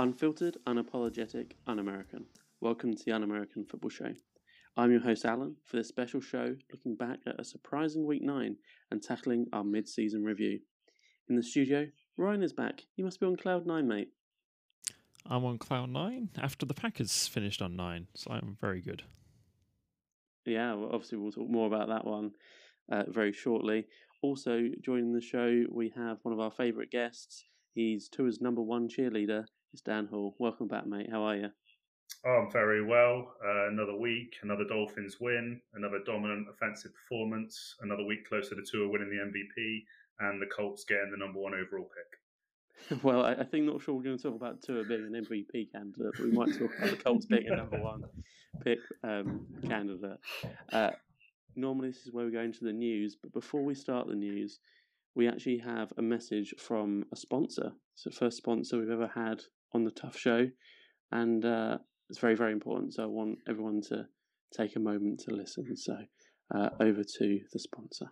Unfiltered, unapologetic, un American. Welcome to the Un American Football Show. I'm your host, Allan, for this special show looking back at a surprising week nine and tackling our mid season review. In the studio, Ryan is back. You must be on cloud nine, mate. I'm on cloud nine after the Packers finished on nine, so I'm very good. Yeah, well, obviously, we'll talk more about that one uh, very shortly. Also, joining the show, we have one of our favourite guests. He's Tua's number one cheerleader. It's Dan Hall. Welcome back, mate. How are you? Oh, I'm very well. Uh, another week, another Dolphins win, another dominant offensive performance, another week closer to Tua winning the MVP, and the Colts getting the number one overall pick. well, I, I, think not sure we're going to talk about Tua being an MVP candidate, but we might talk about the Colts being a number one pick um, candidate. Uh, normally, this is where we go into the news, but before we start the news, we actually have a message from a sponsor. It's the first sponsor we've ever had on the Tough Show, and uh, it's very, very important. So I want everyone to take a moment to listen. So uh, over to the sponsor.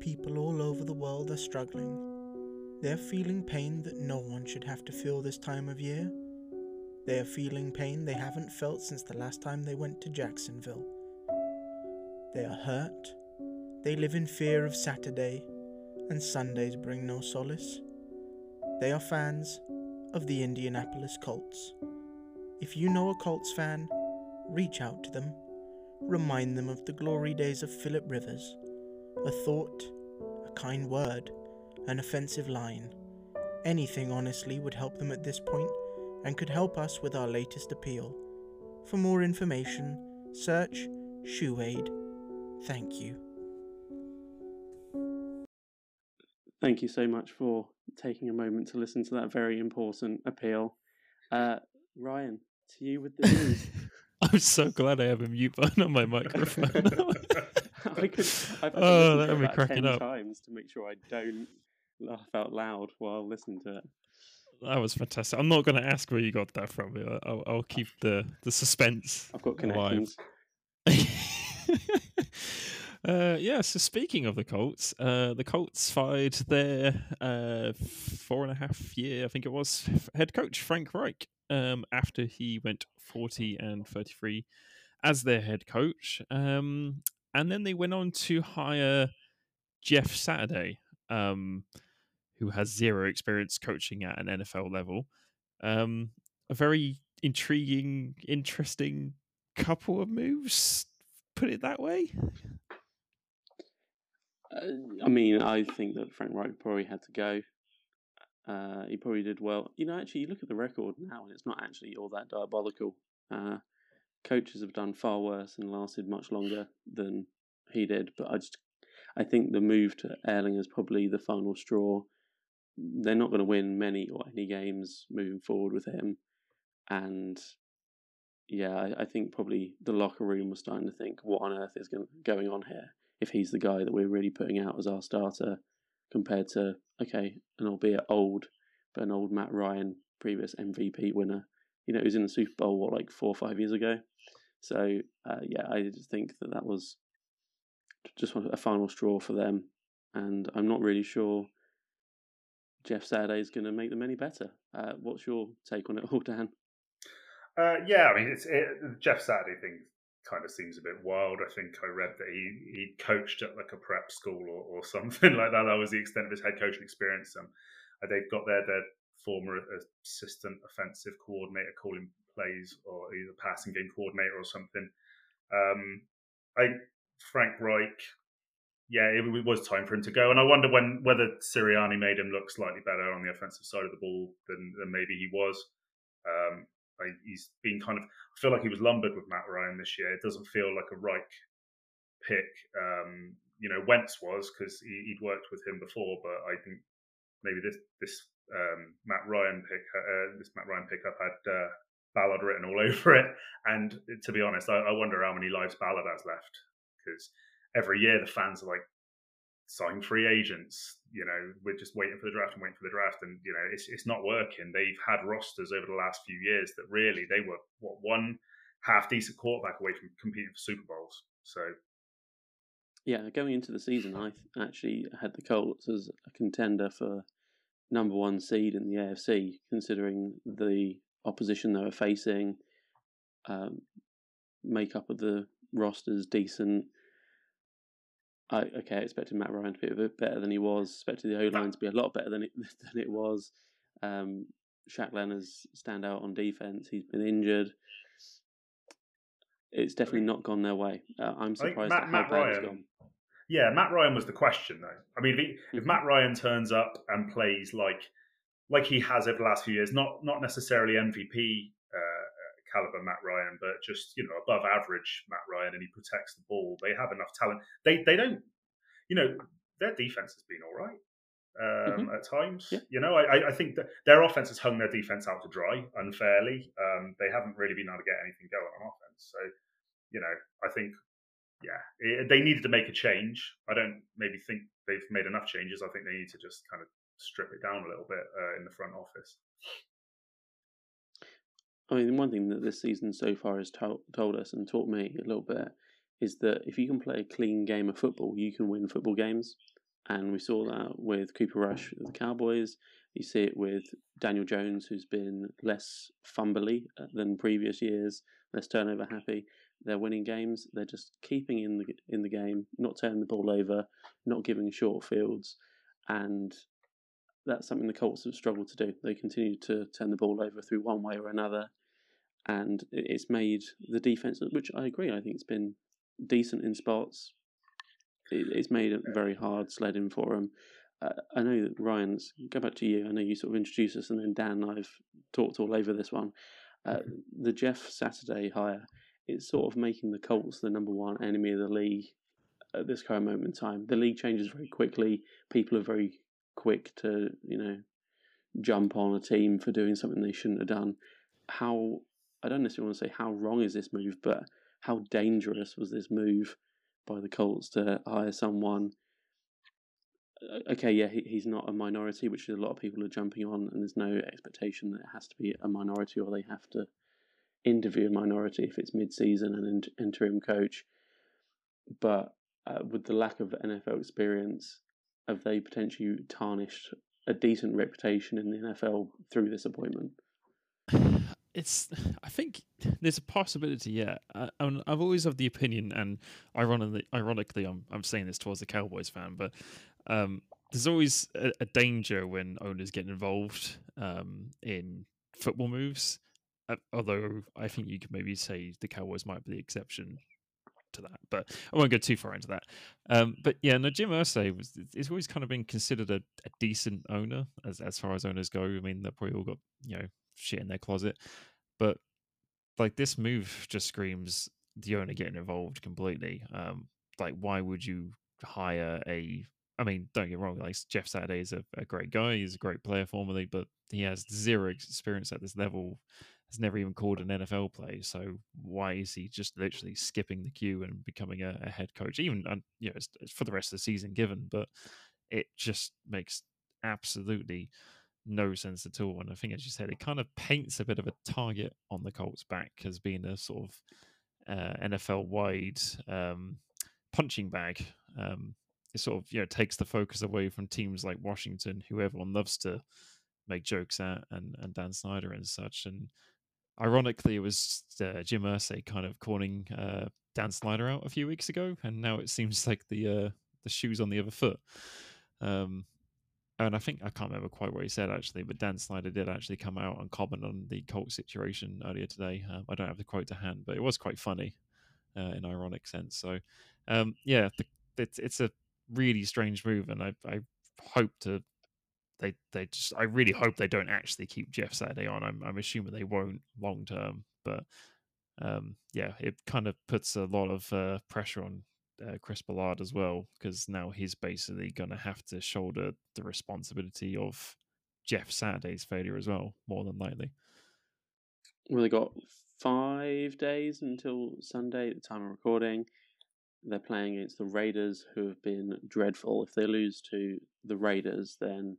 People all over the world are struggling. They're feeling pain that no one should have to feel this time of year. They are feeling pain they haven't felt since the last time they went to Jacksonville. They are hurt. They live in fear of Saturday and Sundays bring no solace. They are fans of the Indianapolis Colts. If you know a Colts fan, reach out to them. Remind them of the glory days of Philip Rivers. A thought, a kind word, an offensive line. Anything, honestly, would help them at this point and could help us with our latest appeal. For more information, search Shoe Aid. Thank you. Thank you so much for taking a moment to listen to that very important appeal. Uh, Ryan, to you with the news. I'm so glad I have a mute button on my microphone. I could. I've oh, that would be cracking up. Times to make sure I don't laugh out loud while listening to it. That was fantastic. I'm not going to ask where you got that from. I'll, I'll keep the the suspense. I've got connections. Uh, yeah, so speaking of the Colts, uh, the Colts fired their uh, four and a half year, I think it was, head coach Frank Reich um, after he went 40 and 33 as their head coach. Um, and then they went on to hire Jeff Saturday, um, who has zero experience coaching at an NFL level. Um, a very intriguing, interesting couple of moves, put it that way. Uh, I mean, I think that Frank Reich probably had to go. Uh, he probably did well. You know, actually, you look at the record now, and it's not actually all that diabolical. Uh, coaches have done far worse and lasted much longer than he did. But I just, I think the move to Erling is probably the final straw. They're not going to win many or any games moving forward with him, and yeah, I, I think probably the locker room was starting to think, what on earth is going, going on here? If he's the guy that we're really putting out as our starter compared to okay, an albeit old, but an old Matt Ryan, previous MVP winner. You know, was in the Super Bowl what like four or five years ago. So uh, yeah, I just think that that was just a final straw for them, and I'm not really sure Jeff Saturday is going to make them any better. Uh, what's your take on it all, Dan? Uh, yeah, I mean, it's it, Jeff Saturday thing kind of seems a bit wild. I think I read that he he coached at like a prep school or, or something like that. That was the extent of his head coaching experience. Um, they've got their their former assistant offensive coordinator calling plays or either passing game coordinator or something. Um, I Frank Reich, yeah, it, it, was time for him to go, and I wonder when whether Sirianni made him look slightly better on the offensive side of the ball than, than maybe he was. Um, he's been kind of. I feel like he was lumbered with Matt Ryan this year. It doesn't feel like a Reich pick. Um, you know, Wentz was because he, would worked with him before, but I think maybe this this um, Matt Ryan pick uh, this Matt Ryan pickup had uh, Ballard written all over it. And to be honest, I, I wonder how many lives Ballard has left because every year the fans are like, sign free agents. You know, we're just waiting for the draft and waiting for the draft, and you know, it's it's not working. They've had rosters over the last few years that really they were what one half decent quarterback away from competing for Super Bowls. So, Yeah, going into the season, I actually had the Colts as a contender for number one seed in the AFC, considering the opposition they were facing, um, makeup of the rosters decent. I okay, I expected Matt Ryan to be a bit better than he was. Expected the O line to be a lot better than it than it was. Um, Shaq Leonard's stand out on defense. He's been injured. It's definitely not gone their way. Uh, I'm surprised Matt, at how Matt bad Ryan, it's gone. Yeah, Matt Ryan was the question though. I mean, if, he, if mm-hmm. Matt Ryan turns up and plays like like he has over the last few years, not not necessarily MVP caliber Matt Ryan, but just you know above average Matt Ryan, and he protects the ball. They have enough talent. They they don't, you know, their defense has been all right um, mm-hmm. at times. Yeah. You know, I, I think that their offense has hung their defense out to dry unfairly. Um, they haven't really been able to get anything going on offense. So, you know, I think yeah, it, they needed to make a change. I don't maybe think they've made enough changes. I think they need to just kind of strip it down a little bit uh, in the front office. I mean, one thing that this season so far has told, told us and taught me a little bit is that if you can play a clean game of football, you can win football games. And we saw that with Cooper Rush of the Cowboys. You see it with Daniel Jones, who's been less fumbly uh, than previous years, less turnover happy. They're winning games. They're just keeping in the in the game, not turning the ball over, not giving short fields, and that's something the Colts have struggled to do. They continue to turn the ball over through one way or another, and it's made the defense, which I agree, I think it's been decent in spots. It's made it very hard sledding for them. Uh, I know that Ryan's go back to you. I know you sort of introduced us, and then Dan I've talked all over this one. Uh, the Jeff Saturday hire it's sort of making the Colts the number one enemy of the league at this current moment in time. The league changes very quickly. People are very quick to, you know, jump on a team for doing something they shouldn't have done. How I don't necessarily want to say how wrong is this move, but how dangerous was this move by the Colts to hire someone? Okay, yeah, he, he's not a minority, which a lot of people are jumping on, and there's no expectation that it has to be a minority or they have to interview a minority if it's mid-season and interim coach. But uh, with the lack of NFL experience, have they potentially tarnished a decent reputation in the NFL through this appointment? It's. I think there's a possibility. Yeah, I, I've always had the opinion, and ironically, ironically, I'm I'm saying this towards a Cowboys fan, but um, there's always a, a, danger when owners get involved um, in football moves uh, although I think you could maybe say the Cowboys might be the exception to that, but I won't go too far into that. Um, but yeah, no, Jim Irsay was is always kind of been considered a, a, decent owner as as far as owners go. I mean, they've probably all got you know shit in their closet, but like this move just screams the owner getting involved completely. Um, like, why would you hire a I mean, don't get wrong. Like Jeff Saturday is a, a, great guy. He's a great player formerly, but he has zero experience at this level has never even called an NFL play. So why is he just literally skipping the queue and becoming a, a head coach? Even you know, it's, it's for the rest of the season given, but it just makes absolutely no sense at all. And I think, as you said, it kind of paints a bit of a target on the Colts' back as being a sort of uh, NFL wide um, punching bag. Um, it sort of you know takes the focus away from teams like Washington, who everyone loves to make jokes at, and and Dan Snyder and such. And ironically, it was uh, Jim Irsay kind of calling uh, Dan Snyder out a few weeks ago, and now it seems like the uh, the shoes on the other foot. Um, and I think I can't remember quite what he said actually, but Dan Snyder did actually come out and comment on the Colt situation earlier today. Um, I don't have the quote to hand, but it was quite funny uh, in ironic sense. So, um, yeah, the, it's it's a really strange move, and I I hope to they they just I really hope they don't actually keep Jeff Saturday on. I'm I'm assuming they won't long term, but um, yeah, it kind of puts a lot of uh, pressure on uh, Chris Ballard as well because now he's basically going to have to shoulder the responsibility of Jeff Saturday's failure as well, more than likely. Well, they got five days until Sunday at the time of recording. They're playing against the Raiders, who have been dreadful. If they lose to the Raiders, then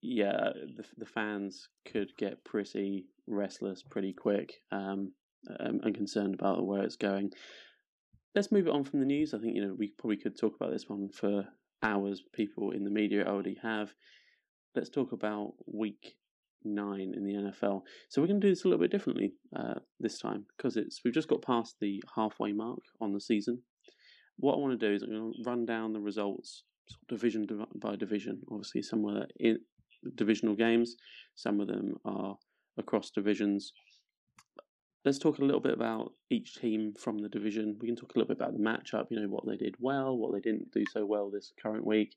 yeah, the the fans could get pretty restless pretty quick um, and concerned about where it's going. let's move it on from the news. I think you know we probably could talk about this one for hours. People in the media already have. Let's talk about week nine in the NFL. So we're going to do this a little bit differently uh, this time because it's we've just got past the halfway mark on the season. What I want to do is I'm going to run down the results, division by division. Obviously, somewhere in divisional games, some of them are across divisions. Let's talk a little bit about each team from the division. We can talk a little bit about the matchup, you know, what they did well, what they didn't do so well this current week,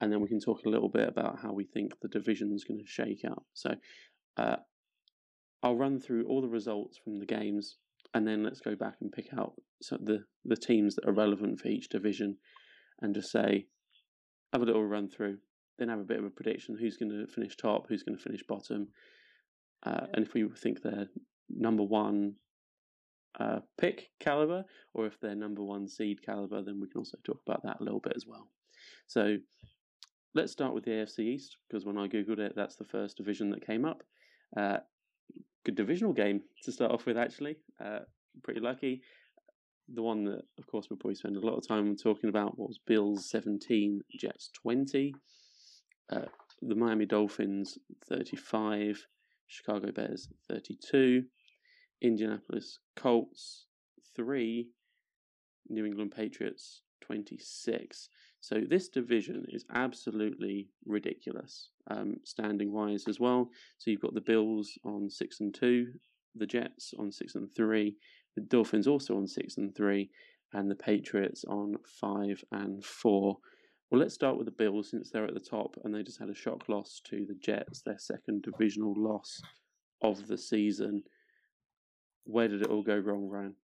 and then we can talk a little bit about how we think the division is going to shake out. So uh, I'll run through all the results from the games, and then let's go back and pick out the the teams that are relevant for each division, and just say have a little run through, then have a bit of a prediction who's going to finish top, who's going to finish bottom, uh, and if we think they're number one uh, pick caliber, or if they're number one seed caliber, then we can also talk about that a little bit as well. So let's start with the AFC East because when I googled it, that's the first division that came up. Uh, good divisional game to start off with, actually. Uh, pretty lucky. The one that, of course, we'll probably spend a lot of time talking about was Bills 17, Jets 20. Uh, the Miami Dolphins 35, Chicago Bears 32, Indianapolis Colts 3, New England Patriots 26. So this division is absolutely ridiculous, um, standing wise as well. So you've got the Bills on six and two, the Jets on six and three, the Dolphins also on six and three, and the Patriots on five and four. Well, let's start with the Bills since they're at the top and they just had a shock loss to the Jets, their second divisional loss of the season. Where did it all go wrong, Ryan?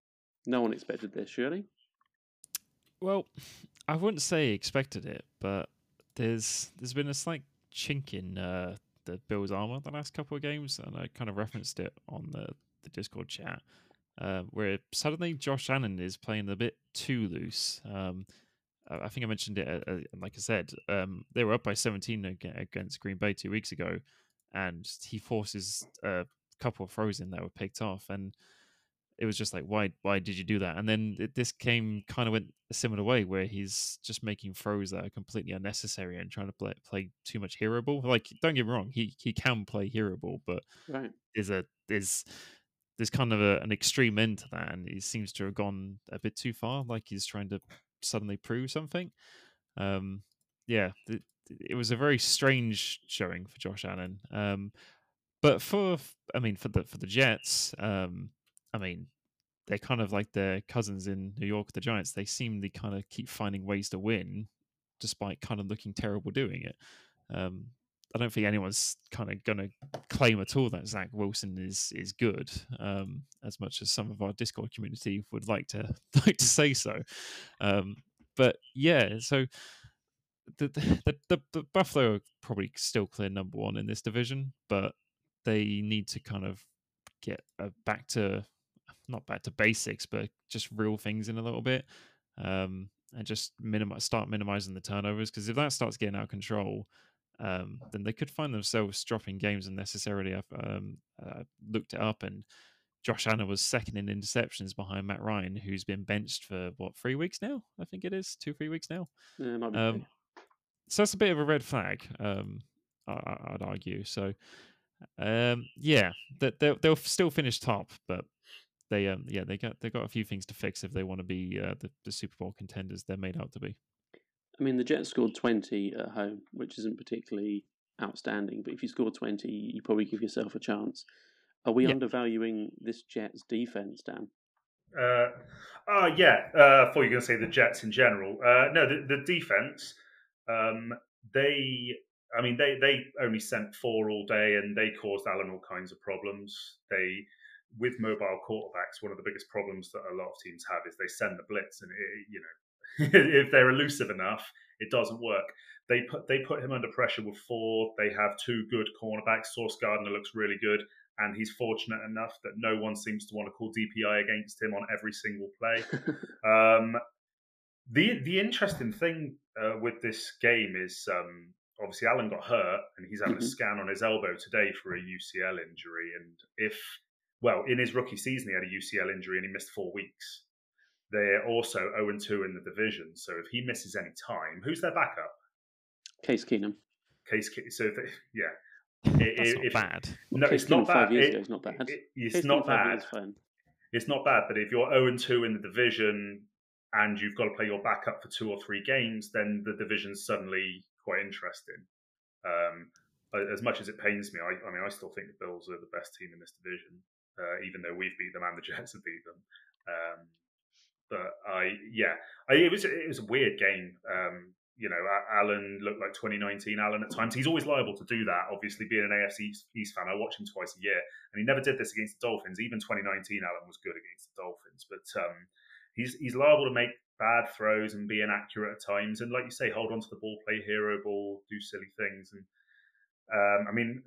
No one expected this, surely? Well, I wouldn't say expected it, but there's there's been a slight chink in uh, the Bills' armor the last couple of games, and I kind of referenced it on the, the Discord chat, uh, where suddenly Josh Allen is playing a bit too loose. Um, I think I mentioned it, uh, uh, like I said, um, they were up by 17 against Green Bay two weeks ago, and he forces a couple of throws in that were picked off, and it was just like, why, why did you do that? And then it, this came kind of went a similar way where he's just making throws that are completely unnecessary and trying to play, play too much hero ball. Like, don't get me wrong, he he can play hero ball, but right. there's a there's there's kind of a, an extreme end to that, and he seems to have gone a bit too far. Like he's trying to suddenly prove something. Um, yeah, it, it was a very strange showing for Josh Allen. Um, but for I mean for the for the Jets, um, I mean they're kind of like their cousins in New York, the Giants. They seem to kind of keep finding ways to win, despite kind of looking terrible doing it. Um, I don't think anyone's kind of going to claim at all that Zach Wilson is is good, um, as much as some of our Discord community would like to like to say so. Um, but yeah, so the, the the, the Buffalo are probably still clear number one in this division, but they need to kind of get uh, back to not back to basics, but just real things in a little bit, um, and just minimize start minimizing the turnovers because if that starts getting out of control um, then they could find themselves dropping games unnecessarily. I've um, uh, looked it up, and Josh Allen was second in interceptions behind Matt Ryan, who's been benched for what three weeks now? I think it is two, three weeks now. Yeah, um, so that's a bit of a red flag. Um, I, would argue. So, um, yeah, that they'll, they'll still finish top, but they um yeah they got they got a few things to fix if they want to be uh, the, the Super Bowl contenders they're made out to be. I mean, the Jets scored 20 at home, which isn't particularly outstanding, but if you score 20, you probably give yourself a chance. Are we yeah. undervaluing this Jets defense, Dan? Uh, uh yeah. Uh, I thought you were going to say the Jets in general. Uh, no, the, the defense, um, they, I mean, they, they only sent four all day and they caused Allen all kinds of problems. They, with mobile quarterbacks, one of the biggest problems that a lot of teams have is they send the blitz and, it, you know, if they're elusive enough, it doesn't work. They put they put him under pressure with four. They have two good cornerbacks. Sauce Gardner looks really good, and he's fortunate enough that no one seems to want to call DPI against him on every single play. um, the the interesting thing uh, with this game is um, obviously Allen got hurt, and he's having mm-hmm. a scan on his elbow today for a UCL injury. And if well, in his rookie season, he had a UCL injury and he missed four weeks they're also 0 and 2 in the division. So if he misses any time, who's their backup? Case Keenum. Case Keenum. So if they, yeah. That's not if, bad. No, Case it's not Keenum five bad. years It- ago not bad. it's Case not Keenum bad. years is fine. It's not bad, but if you're 0 and 2 in the division and you've got to play your backup for two or three games, then the division's suddenly quite interesting. Um, as much as it pains me, I, I mean, I still think the Bills are the best team in this division, uh, even though we've beat them and the Jets have beat them. Um, but I, yeah, I, it was it was a weird game. Um, you know, A- Allen looked like 2019 Allen at times. He's always liable to do that. Obviously, being an AFC East- fan, I watch him twice a year, and he never did this against the Dolphins. Even 2019 Allen was good against the Dolphins, but um, he's he's liable to make bad throws and be inaccurate at times. And like you say, hold on to the ball, play hero ball, do silly things. And um, I mean,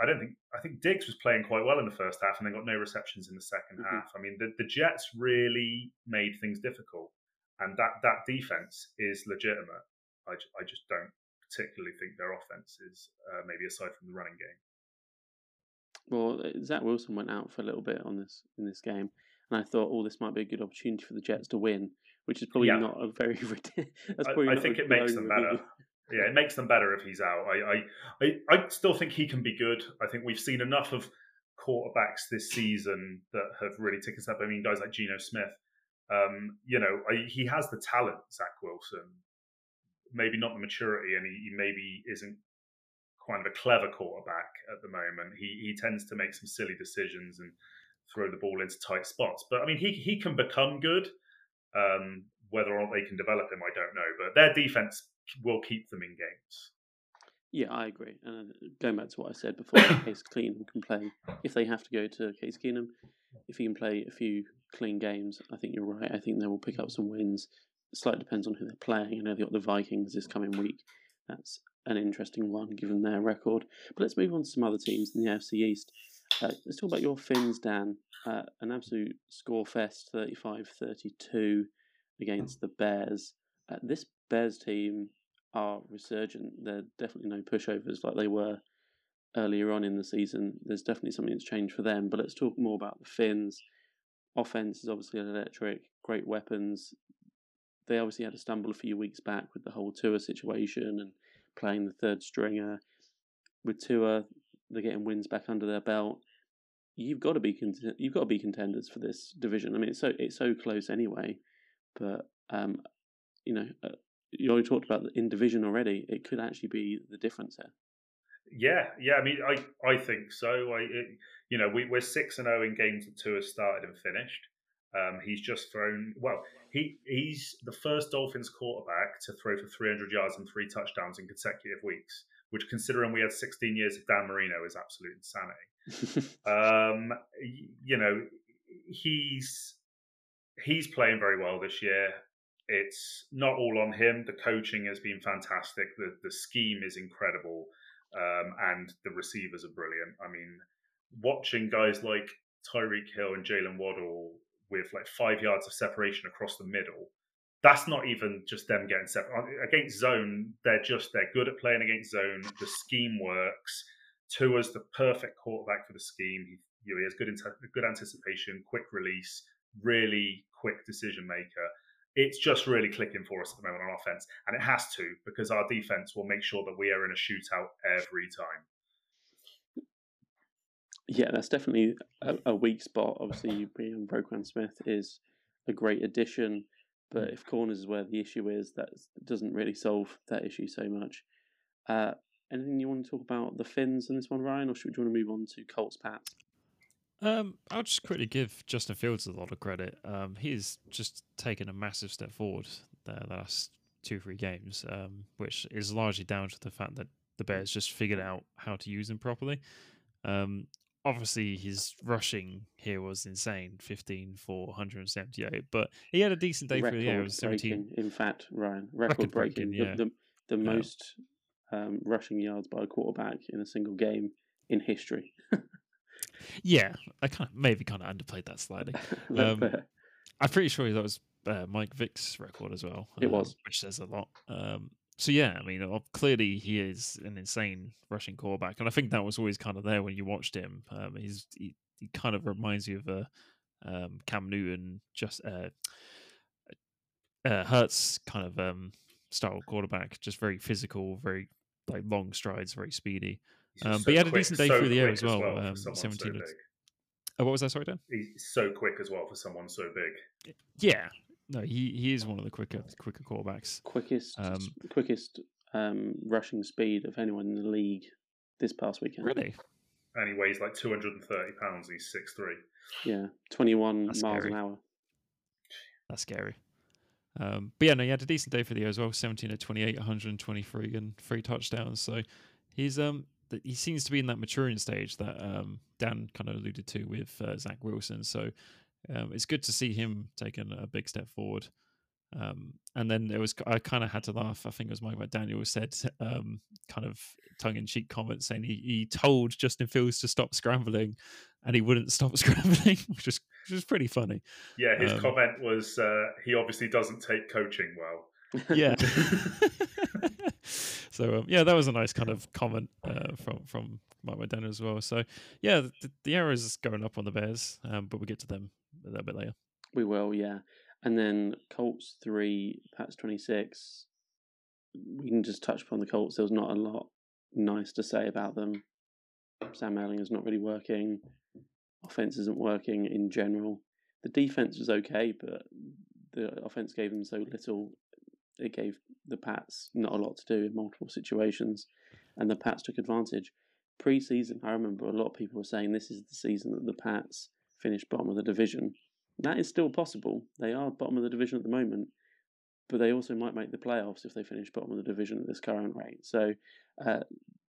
I don't think I think Diggs was playing quite well in the first half, and then got no receptions in the 2nd Mhm. half. I mean, the, the Jets really made things difficult, and that that defense is legitimate. I, I just don't particularly think their offense is uh, maybe aside from the running game. Well, uh, Zach Wilson went out for a little bit on this in this game, and I thought, oh, this might be a good opportunity for the Jets to win, which is probably Yeah. not a very. that's I- probably I not think it makes them better. Yeah, it makes them better if he's out. I, I, I, I still think he can be good. I think we've seen enough of quarterbacks this season that have really taken up. I mean, guys like Geno Smith. Um, you know, I, he has the talent, Zach Wilson. Maybe not the maturity, and he, he maybe isn't kind of a clever quarterback at the moment. He he tends to make some silly decisions and throw the ball into tight spots. But I mean, he he can become good. Um, whether or not they can develop him, I don't know. But their defense will keep them in games. Yeah, I agree. And uh, going back to what I said before, Case Keenum can play if they have to go to Case Keenum. If he can play a few clean games, I think you're right. I think they will pick up some wins. It slightly depends on who they're playing. I know they've got the Vikings this coming week. That's an interesting one given their record. But let's move on to some other teams in the AFC East. Uh, let's talk about your Finns, Dan. Uh, an absolute score fest, 35 32 against the Bears. Uh, this Bears team are resurgent. They're definitely no pushovers like they were earlier on in the season. There's definitely something that's changed for them. But let's talk more about the Finns. Offense is obviously electric, great weapons. They obviously had to stumble a few weeks back with the whole Tua situation and playing the third stringer. With Tua, they're getting wins back under their belt. You've got to be cont- you've got to be contenders for this division. I mean, it's so it's so close anyway. But um, you know, uh, you already talked about in division already. It could actually be the difference here. Yeah, yeah. I mean, I I think so. I it, you know we we're six and zero in games that Tua has started and finished. Um, he's just thrown well. He he's the first Dolphins quarterback to throw for 300 yards and three touchdowns in consecutive weeks. Which, considering we had 16 years of Dan Marino, is absolute insanity. Um, you know, he's he's playing very well this year. It's not all on him. The coaching has been fantastic. The the scheme is incredible, um, and the receivers are brilliant. I mean, watching guys like Tyreek Hill and Jalen Waddle with like five yards of separation across the middle. That's not even just them getting separate against zone. They're just they're good at playing against zone. The scheme works. Tua's the perfect quarterback for the scheme. He, you know, he has good good anticipation, quick release, really quick decision maker. It's just really clicking for us at the moment on offense, and it has to because our defense will make sure that we are in a shootout every time. Yeah, that's definitely a, a weak spot. Obviously, bringing Roquan Smith is a great addition, but if corners is where the issue is, that doesn't really solve that issue so much. Uh, anything you want to talk about the Finns in this one, Ryan, or should we want to move on to Colts Pat? Um, I'll just quickly give Justin Fields a lot of credit. Um, he's just taken a massive step forward the last two, three games, um, which is largely down to the fact that the Bears just figured out how to use him properly. Um, obviously, his rushing here was insane 15 for 178, but he had a decent day for the air. It was 17. breaking, in fact, Ryan, record, Record breaking. breaking, yeah. The, the, the Yeah. most um, rushing yards by a quarterback in a single game in history. Yeah, I kind of maybe kind of underplayed that slightly. Um. I'm pretty sure that was uh, Mike Vick's record as well. It um, was. which says a lot. Um, so yeah, I mean, uh, clearly he is an insane rushing quarterback, and I think that was always kind of there when you watched him. Um, he's he, he kind of reminds you of a um, Cam Newton, just uh, uh, Hurts kind of um, style quarterback, just very physical, very like long strides, very speedy. He's Um, just but he so had a decent day so through the air quick as well. for um, 17 so. Oh, what was that? Sorry, Dan. He's so quick as well for someone so big. Yeah, no, he he is one of the quicker quicker quarterbacks. Quickest, Um, quickest um, rushing speed of anyone in the league this past weekend. Really? And he weighs like 230 pounds. He's 6'3. Yeah, 21 That's miles scary. an hour. That's scary. Um, but yeah, no, he had a decent day for the year as well. 17 to 28, 123 and three touchdowns. So he's um th- he seems to be in that maturing stage that um Dan kind of alluded to with uh, Zach Wilson. So um, it's good to see him taking a big step forward. Um, and then it was I kind of had to laugh. I think it was Mike McDaniel said um, kind of tongue in cheek comment saying he, he told Justin Fields to stop scrambling, and he wouldn't stop scrambling, which is which is pretty funny. Yeah, his Um, comment was uh, he obviously doesn't take coaching well. yeah. so um, yeah, that was a nice kind of comment uh, from from Mike McDaniel as well. So yeah, the, the arrow is going up on the Bears, um, but we'll get to them a little bit later. We will, yeah. And then Colts 3, Pats 26. We can just touch upon the Colts. There was not a lot nice to say about them. Sam Ehlinger's not really working. Offense isn't working in general. The defense was okay, but the offense gave them so little. It gave the Pats not a lot to do in multiple situations, and the Pats took advantage. Pre-season, I remember a lot of people were saying this is the season that the Pats finish bottom of the division. That is still possible. They are bottom of the division at the moment, but they also might make the playoffs if they finish bottom of the division at this current rate. So, uh,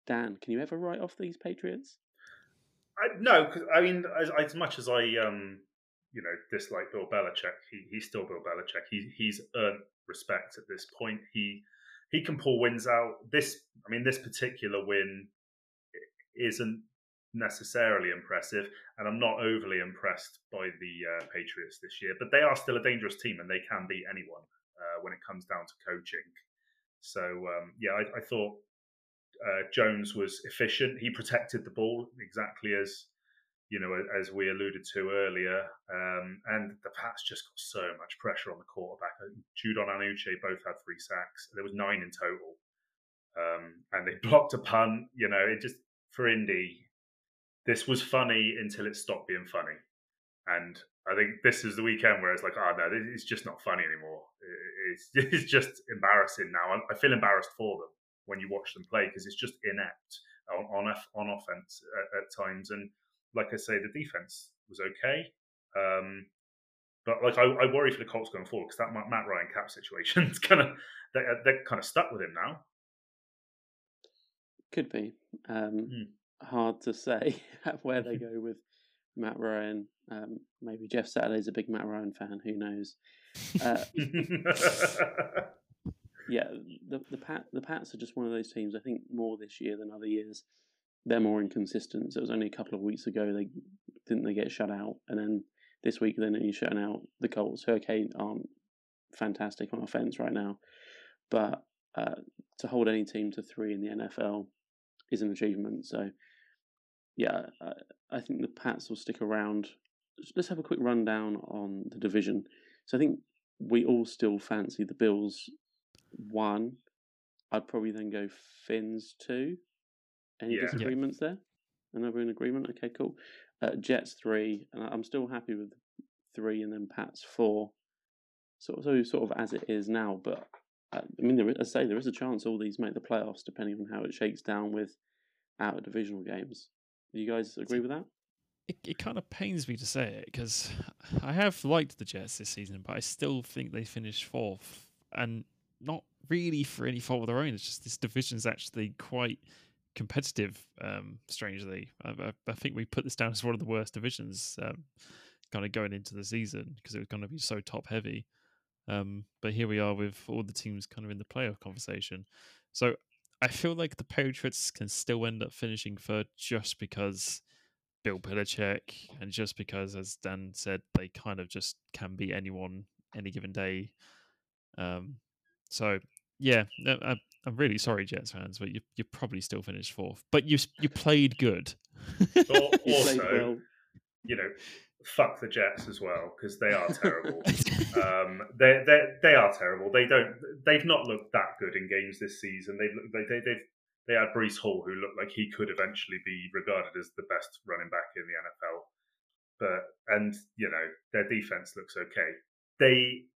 Dan, can you ever write off these Patriots? I, no, because I mean, as, as much as I, um, you know, dislike Bill Belichick, he, he's still Bill Belichick. He, he's earned respect at this point. He he can pull wins out. This, I mean, this particular win isn't necessarily impressive, and I'm not overly impressed by the uh, Patriots this year. But they are still a dangerous team, and they can beat anyone uh, when it comes down to coaching. So um, yeah, I, I thought uh, Jones was efficient. He protected the ball exactly as you know as we alluded to earlier. Um, and the Pats just got so much pressure on the quarterback. Judon and Uche both had three sacks. There was nine in total, um, and they blocked a punt. You know, it just for Indy, this was funny until it stopped being funny. And I think this is the weekend where it's like, oh no, it's just not funny anymore. It's, it's just embarrassing now. I feel embarrassed for them when you watch them play because it's just inept on on, on offense at, at, times. And like I say, the defense was okay, um, but like I, I, worry for the Colts going forward because that Matt Ryan cap situation is kind of they're, they're kind of stuck with him now. Could be um, hmm. hard to say where they go with Matt Ryan. Um, maybe Jeff Saturday's a big Matt Ryan fan. Who knows? Uh, yeah, the the Pat the Pats are just one of those teams. I think more this year than other years. They're more inconsistent. So it was only a couple of weeks ago they didn't they get shut out, and then this week then they're nearly shutting out the Colts. Hurricane aren't fantastic on offense right now, but uh, to hold any team to three in the NFL is an achievement. So yeah, I, I think the Pats will stick around. Let's have a quick rundown on the division. So I think we all still fancy the Bills one. I'd probably then go Finns two. Any Yeah. disagreements there? And are we in agreement? Okay, cool. Uh, Jets three, and I'm still happy with three, and then Pats four. So, so sort of as it is now, but uh, I mean, there is, I say there is a chance all these make the playoffs, depending on how it shakes down with out of divisional games. Do you guys agree with that? It, it kind of pains me to say it because I have liked the Jets this season, but I still think they finished fourth, and not really for any fault of their own. It's just this division is actually quite competitive. Um, strangely, I, I, think we put this down as one of the worst divisions, um, kind of going into the season because it was going to be so top heavy. Um, but here we are with all the teams kind of in the playoff conversation. So I feel like the Patriots can still end up finishing third just because Bill Belichick and just because, as Dan said, they kind of just can beat anyone any given day. Um, so yeah, I, I'm really sorry, Jets fans, but you you probably still finished fourth. But you you played good. You played also, well. you know, fuck the Jets as well because they are terrible. um, they they they are terrible. They don't. They've not looked that good in games this season. They've they they they've they had Breece Hall, who looked like he could eventually be regarded as the best running back in the NFL. But and you know their defense looks okay. They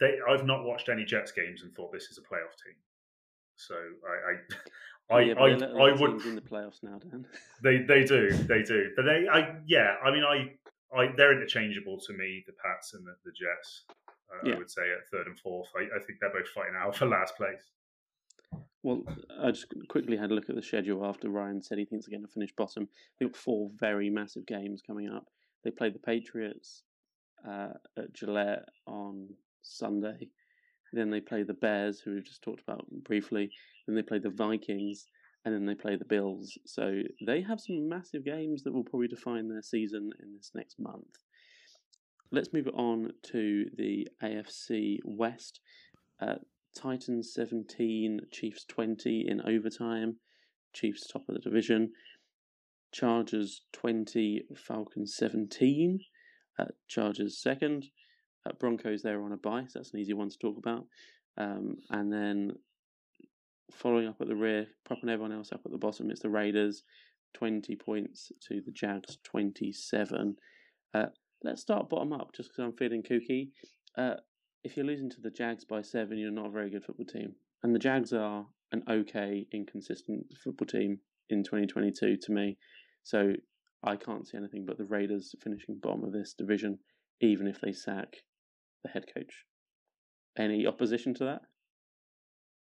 they I've not watched any Jets games and thought this is a playoff team. So I I yeah, I, I, I would in the playoffs now, Dan. they they do they do but they I yeah I mean I I they're interchangeable to me the Pats and the, the Jets uh, Yeah. I would say at third and fourth I, I think they're both fighting out for last place. Well, I just quickly had a look at the schedule after Ryan said he thinks they're going to finish bottom. They've got four very massive games coming up. They play the Patriots uh, at Gillette on Sunday. Then they play the Bears, who we've just talked about briefly. Then they play the Vikings, and then they play the Bills. So they have some massive games that will probably define their season in this next month. Let's move on to the AFC West. Uh, Titans 17, Chiefs 20 in overtime. Chiefs top of the division. Chargers 20, Falcons 17. Uh, Chargers second. Uh, Broncos there on a bye, so that's an easy one to talk about. Um, and then following up at the rear, propping everyone else up at the bottom, it's the Raiders 20 points to the Jags 27. Uh, let's start bottom up just because I'm feeling kooky. Uh, if you're losing to the Jags by seven, you're not a very good football team. And the Jags are an okay, inconsistent football team in 2022 to me. So I can't see anything but the Raiders finishing bottom of this division, even if they sack the head coach. Any opposition to that?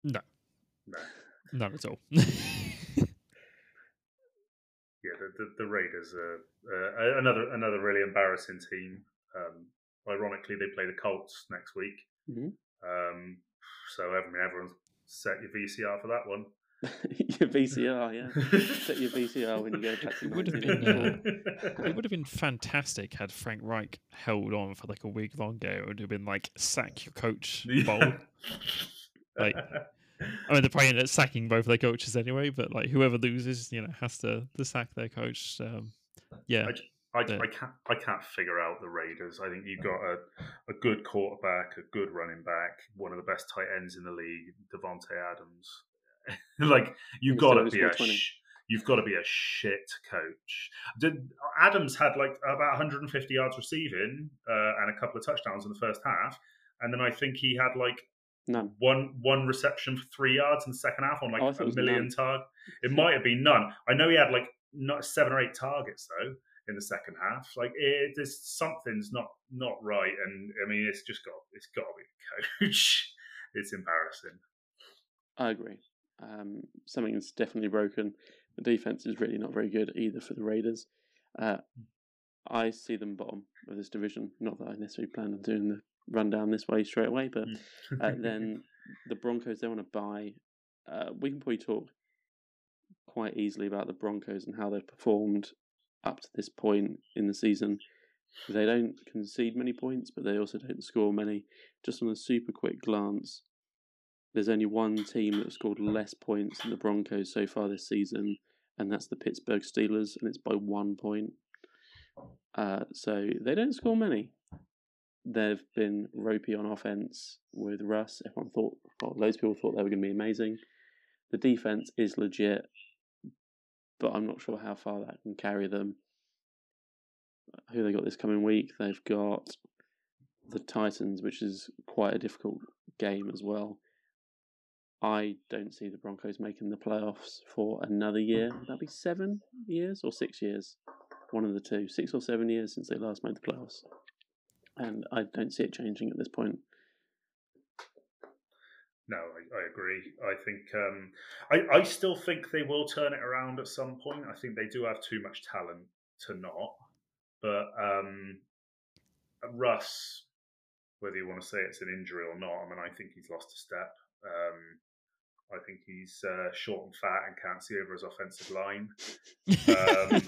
no, No. none at all. Yeah, the, the, the Raiders are uh, another another really embarrassing team. Um, ironically, they play the Colts next week. Mhm. Um, so I mean, everyone's set your VCR for that one. your VCR, yeah. Set your VCR when you go back to It would have 1984. it would have been fantastic had Frank Reich held on for like a week longer. It would have been like sack your coach bowl. Like, I mean, they're probably end up sacking both their coaches anyway, but like whoever loses, you know, has to, to sack their coach. Um, yeah, I, Yeah. I can't I can't figure out the Raiders. I think you've got a, a good quarterback, a good running back, one of the best tight ends in the league, Davante Adams. like you've got to be a sh- you've got to be a shit coach. Did Adams had like about 150 yards receiving uh, and a couple of touchdowns in the first half, and then I think he had like None. one one reception for three yards in the second half on like Oh, thought it a million target. It might have been none. I know he had like not seven or eight targets though in the second half. Like it, there's something's not not right, and I mean it's just got it's got to be the coach. it's embarrassing. I agree. Um, something's definitely broken. The defense is really not very good either for the Raiders. Uh, I see them bottom of this division. Not that I necessarily plan on doing the rundown this way straight away, but uh, then the Broncos they want to buy. Uh, we can probably talk quite easily about the Broncos and how they've performed up to this point in the season. They don't concede many points, but they also don't score many. Just on a super quick glance, there's only one team that scored less points than the Broncos so far this season, and that's the Pittsburgh Steelers, and it's by one point. Uh, so they don't score many. They've been ropey on offense with Russ. Everyone thought, well, loads of people thought they were going to be amazing. The defense is legit, but I'm not sure how far that can carry them. Who they got this coming week? They've got the Titans, which is quite a difficult game as well. I don't see the Broncos making the playoffs for another year. That'd be seven years or six years, one of the two. Six or seven years since they last made the playoffs, and I don't see it changing at this point. No, I, I agree. I think um, I, I still think they will turn it around at some point. I think they do have too much talent to not. But um, Russ, whether you want to say it's an injury or not, I mean, I think he's lost a step. Um, I think he's uh, short and fat and can't see over his offensive line. Um,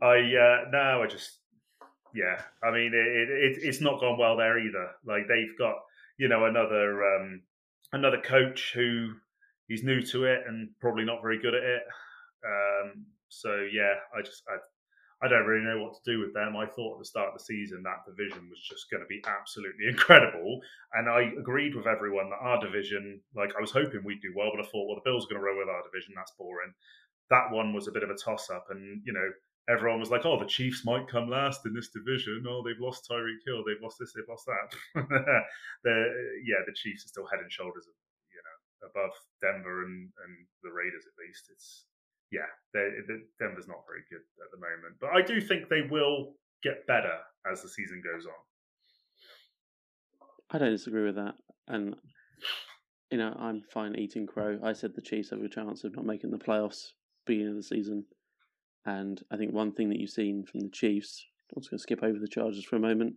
I uh, no, I just yeah. I mean, it, it, it's not gone well there either. Like they've got you know another um, another coach who he's new to it and probably not very good at it. Um, so yeah, I just I I don't really know what to do with them. I thought at the start of the season that division was just going to be absolutely incredible, and I agreed with everyone that our division, like I was hoping we'd do well, but I thought, well, the Bills are going to roll with our division. That's boring. That one was a bit of a toss up, and you know, everyone was like, "Oh, the Chiefs might come last in this division. Oh, they've lost Tyreek Hill. They've lost this. They've lost that." the yeah, the Chiefs are still head and shoulders, you know, above Denver and and the Raiders at least. It's yeah, Denver's not very good at the moment. But I do think they will get better as the season goes on. I don't disagree with that. And, you know, I'm fine eating crow. I said the Chiefs have a chance of not making the playoffs beginning of the season. And I think one thing that you've seen from the Chiefs, I'm just going to skip over the Chargers for a moment.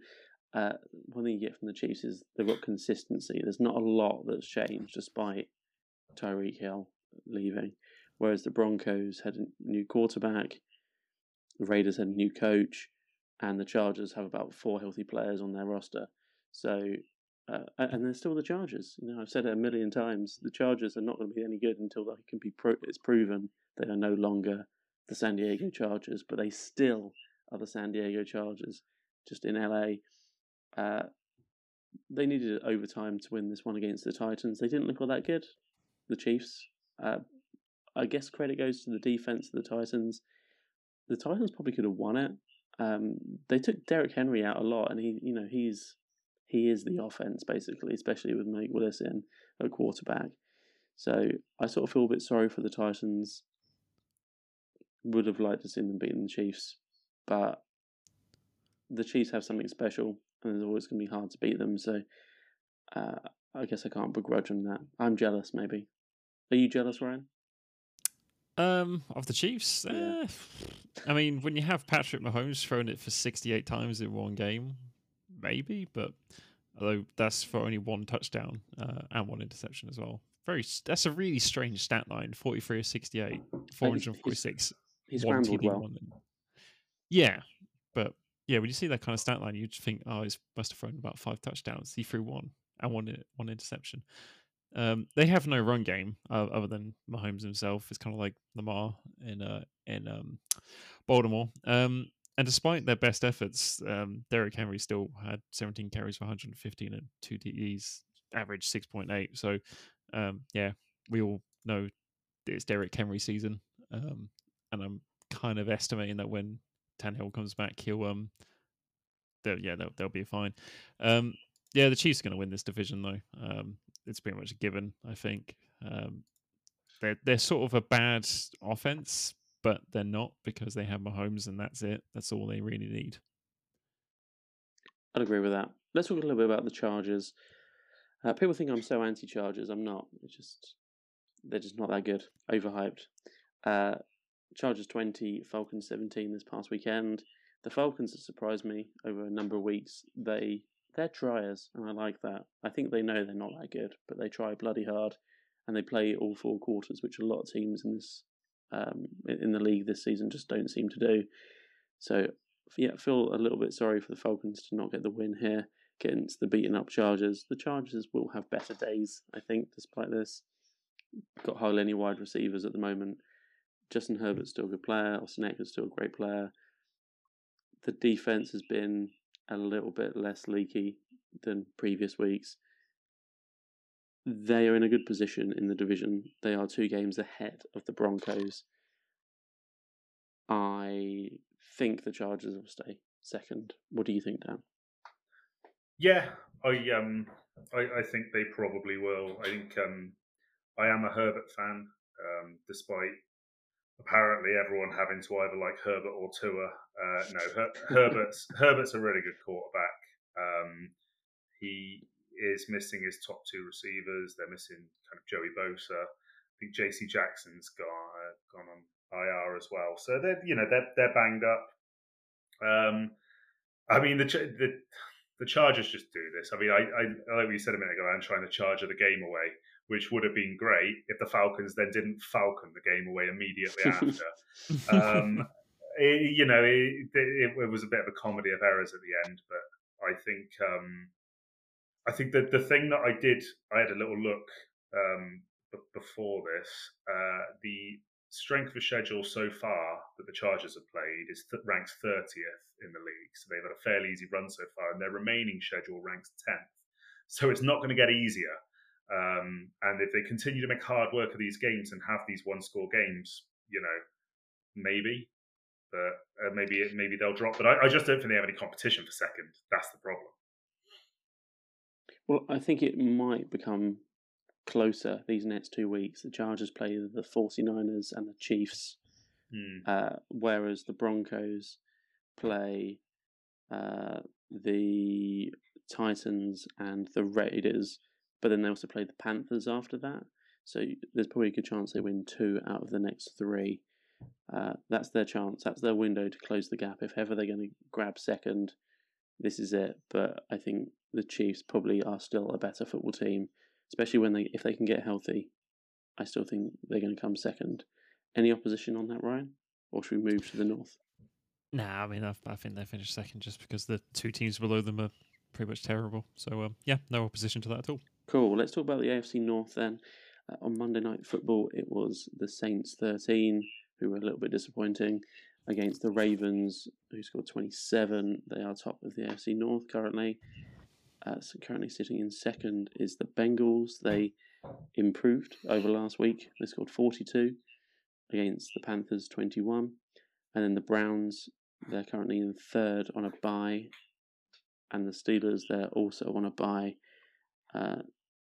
Uh, one thing you get from the Chiefs is they've got consistency. There's not a lot that's changed despite Tyreek Hill leaving whereas the Broncos had a new quarterback, the Raiders had a new coach, and the Chargers have about four healthy players on their roster. So, uh, and they're still the Chargers. You know, I've said it a million times. The Chargers are not going to be any good until they can be pro- it's proven they are no longer the San Diego Chargers, but they still are the San Diego Chargers, just in LA. Uh, they needed overtime to win this one against the Titans. They didn't look all that good. The Chiefs, uh, I guess credit goes to the defense of the Titans. The Titans probably could have won it. Um, they took Derrick Henry out a lot, and he, you know, he's he is the offense basically, especially with Malik Willis in at quarterback. So I sort of feel a bit sorry for the Titans. Would have liked to see them beating the Chiefs, but the Chiefs have something special, and it's always going to be hard to beat them. So uh, I guess I can't begrudge them that. I'm jealous, maybe. Are you jealous, Ryan? Um, of the Chiefs, yeah. eh, I mean, when you have Patrick Mahomes throwing it for sixty-eight times in one game, maybe, but although that's for only one touchdown uh, and one interception as well. Very, that's a really strange stat line: forty-three or sixty-eight, four hundred forty-six. He's, he's one TD, well. One. Yeah, but yeah, when you see that kind of stat line, you just think, oh, he must have thrown about five touchdowns. He threw one and one one interception. Um, they have no run game uh, other than Mahomes himself. It's kind of like Lamar in uh, in um, Baltimore. Um, and despite their best efforts, um, Derrick Henry still had 17 carries for 115 and two TDs, average 6.8. So, um, yeah, we all know it's Derrick Henry season, um, and I'm kind of estimating that when Tannehill comes back, he'll um, yeah, they'll, they'll be fine. Um, yeah, the Chiefs are going to win this division though. It's pretty much a given. I think um, they're they're sort of a bad offense, but they're not because they have Mahomes and that's it. That's all they really need. I'd agree with that. Let's talk a little bit about the Chargers. Uh, people think I'm so anti-Chargers. I'm not. It's just they're just not that good. Overhyped. Uh, Chargers 20, Falcons 17 this past weekend. The Falcons have surprised me over a number of weeks. They they're tryers, and I like that. I think they know they're not that good, but they try bloody hard, and they play all four quarters, which a lot of teams in this um, in the league this season just don't seem to do. So yeah, feel a little bit sorry for the Falcons to not get the win here against the beaten up Chargers. The Chargers will have better days, I think, despite this. Got hardly any wide receivers at the moment. Justin Herbert's still a good player. Austin Ekeler's still a great player. The defense has been a little bit less leaky than previous weeks. They are in a good position in the division. They are two games ahead of the Broncos. I think the Chargers will stay second. What do you think, Dan? Yeah, I um, I, I think they probably will. I think um, I am a Herbert fan, um, despite apparently everyone having to either like Herbert or Tua. Uh, no, Her- Herbert's Herbert's a really good quarterback. Um, he is missing his top two receivers. They're missing kind of Joey Bosa. I think J.C. Jackson's gone uh, gone on IR as well. So they're you know they're they're banged up. Um, I mean the the the Chargers just do this. I mean I, I like we said a minute ago. I'm trying to charge the game away which would have been great if the Falcons then didn't falcon the game away immediately after. um, it, you know, it, it, it, was a bit of a comedy of errors at the end, but I think um, I think that the thing that I did, I had a little look um, b- before this. Uh, the strength of schedule so far that the Chargers have played is th- ranked 30th in the league. So they've had a fairly easy run so far, and their remaining schedule ranks 10th. So it's not going to get easier. Um, and if they continue to make hard work of these games and have these one score games, you know, maybe, but uh, maybe maybe they'll drop. But I, I just don't think they have any competition for second. That's the problem. Well, I think it might become closer these next two weeks. The Chargers play the 49ers and the Chiefs, Hmm. uh, whereas the Broncos play uh, the Titans and the Raiders, but then they also play the Panthers after that. So there's probably a good chance they win two out of the next three. Uh, that's their chance. That's their window to close the gap. If ever they're going to grab second, this is it. But I think the Chiefs probably are still a better football team, especially when they if they can get healthy. I still think they're going to come second. Any opposition on that, Ryan? Or should we move to the north? Nah, I mean, I, I think they finished second just because the two teams below them are pretty much terrible. So, um, yeah, no opposition to that at all. Cool. Let's talk about the AFC North then. Uh, on Monday Night Football, it was the Saints 13, who were a little bit disappointing, against the Ravens, who scored 27. They are top of the AFC North currently. Uh, so currently sitting in second is the Bengals. They improved over last week. They scored 42 against the Panthers 21. And then the Browns, they're currently in third on a bye. And the Steelers, they're also on a bye. Uh,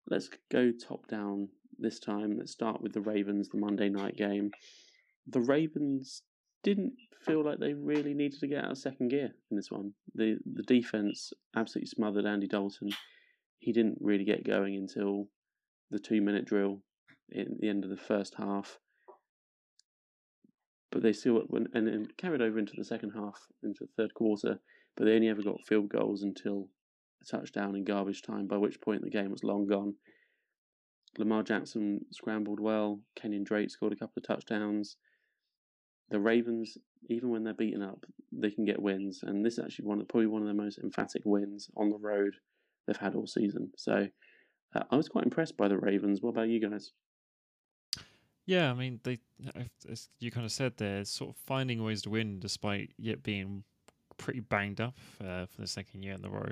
let's go top down this time. Let's start with the Ravens, the Monday night game. The Ravens didn't feel like they really needed to get out of second gear in this one. The the defense absolutely smothered Andy Dalton. He didn't really get going until the two minute drill at the end of the first half. But they still went and then carried over into the second half, into the third quarter. But they only ever got field goals until a touchdown in garbage time, by which point the game was long gone. Lamar Jackson scrambled well. Kenyon Drake scored a couple of touchdowns. The Ravens, even when they're beaten up, they can get wins, and this is actually one probably one of the most emphatic wins on the road they've had all season. So uh, I was quite impressed by the Ravens. What about you guys? Yeah, I mean, they, as you kind of said, they're sort of finding ways to win despite yet being pretty banged up uh, for the second year in a row.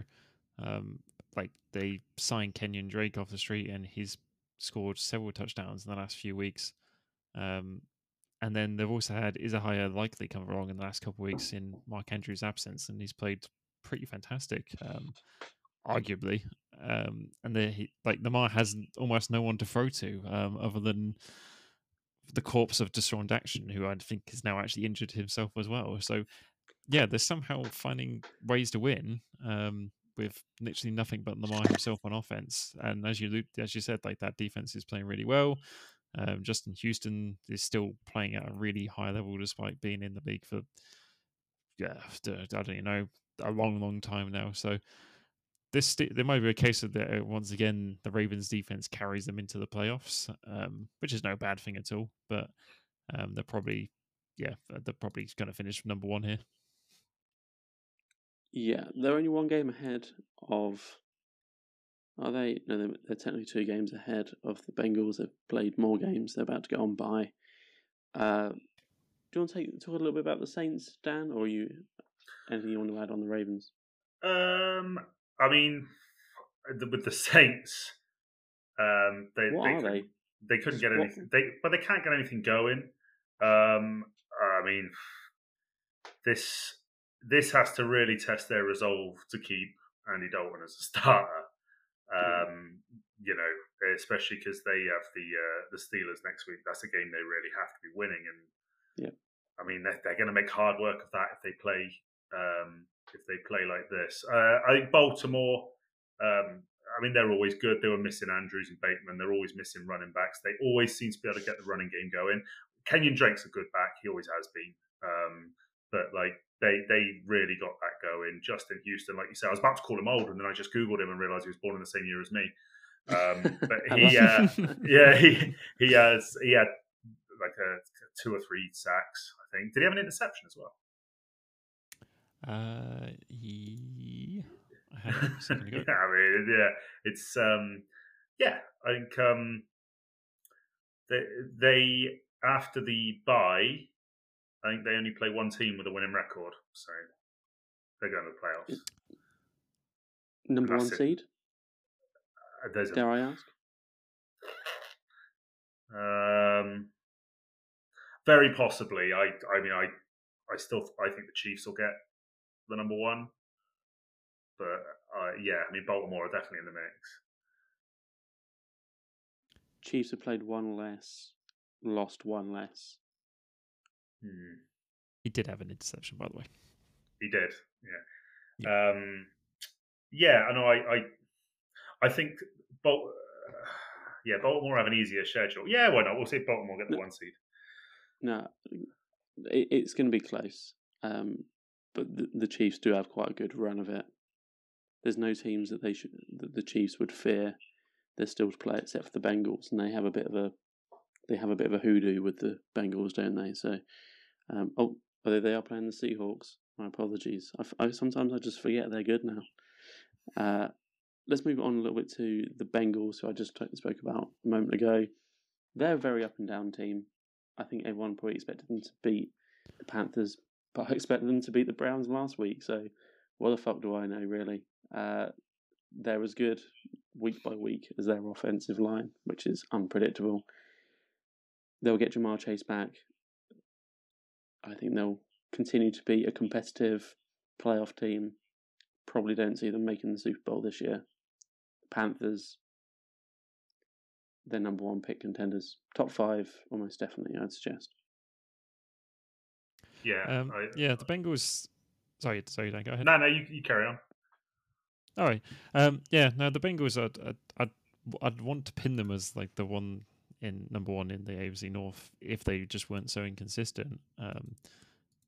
Um, like they signed Kenyon Drake off the street, and he's scored several touchdowns in the last few weeks. Um, and then they've also had Isaiah Likely come along in the last couple of weeks in Mark Andrews' absence, and he's played pretty fantastic, um, arguably. Um, and the, like Lamar has almost no one to throw to um, other than the corpse of DeSean Jackson, who I think is now actually injured himself as well. So, yeah, they're somehow finding ways to win um, with literally nothing but Lamar himself on offense. And as you as you said, like that defense is playing really well. Um, Justin Houston is still playing at a really high level despite being in the league for yeah, I don't know a long, long time now. So this there might be a case of that once again the Ravens defense carries them into the playoffs, um, which is no bad thing at all. But um, they're probably yeah they're probably going to finish number one here. Yeah, they're only one game ahead of. Are they? No, they're, they're technically two games ahead of the Bengals. They've played more games. They're about to go on by. Uh, do you want to take, talk a little bit about the Saints, Dan, or you anything you want to add on the Ravens? Um, I mean, with the Saints, um, they what they, they? They couldn't get anything. They but they can't get anything going. Um, I mean, this this has to really test their resolve to keep Andy Dalton as a starter. Um, you know, especially because they have the uh, the Steelers next week. That's a game they really have to be winning. And Yeah. I mean, they're, they're going to make hard work of that if they play um, if they play like this. Uh, I think Baltimore. Um, I mean, they're always good. They were missing Andrews and Bateman. They're always missing running backs. They always seem to be able to get the running game going. Kenyon Drake's a good back. He always has been. Um, but like they they really got that going. Justin Houston, like you said, I was about to call him old, and then I just googled him and realized he was born in the same year as me. Um, but he, uh, yeah, he he has he had like a two or three sacks. I think. Did he have an interception as well? Uh, yeah, I had a second ago. yeah, I mean, yeah, it's um, yeah. I think um, they they after the bye, I think they only play one team with a winning record, so they're going to the playoffs. Number That's one seed, Uh, There's dare I ask? um, very possibly. I, I mean, I, I still, I think the Chiefs will get the number one, but uh, yeah, I mean, Baltimore are definitely in the mix. Chiefs have played one less, lost one less. Hmm. He did have an interception, by the way. He did, yeah. Um, yeah, I know. I, I, I think, Bal- yeah, Baltimore have an easier schedule. Yeah, why not? We'll see if Baltimore get the No. one seed. No, it, it's going to be close. Um, but the, the Chiefs do have quite a good run of it. There's no teams that they should that the Chiefs would fear. They're still to play except for the Bengals, and they have a bit of a they have a bit of a hoodoo with the Bengals, don't they? So, um, oh, although they are playing the Seahawks. My apologies. I, I- sometimes I just forget they're good now. Uh, let's move on a little bit to the Bengals, who I just spoke about a moment ago. They're a very up and down team. I think everyone probably expected them to beat the Panthers, but I expected them to beat the Browns last week. So, what the fuck do I know, really? Uh, they're as good week by week as their offensive line, which is unpredictable. They'll get Ja'Marr Chase back. I think they'll continue to be a competitive playoff team. Probably don't see them making the Super Bowl this year. Panthers, they're number one pick contenders. Top five, almost definitely, I'd suggest. Yeah, Um, I, yeah, the Bengals. Sorry, sorry. Don't go ahead. No, no, you, you carry on. All right. Um, yeah, no, the Bengals. I'd, I'd, I'd, I'd want to pin them as like the one in number one in the AFC North if they just weren't so inconsistent. Um,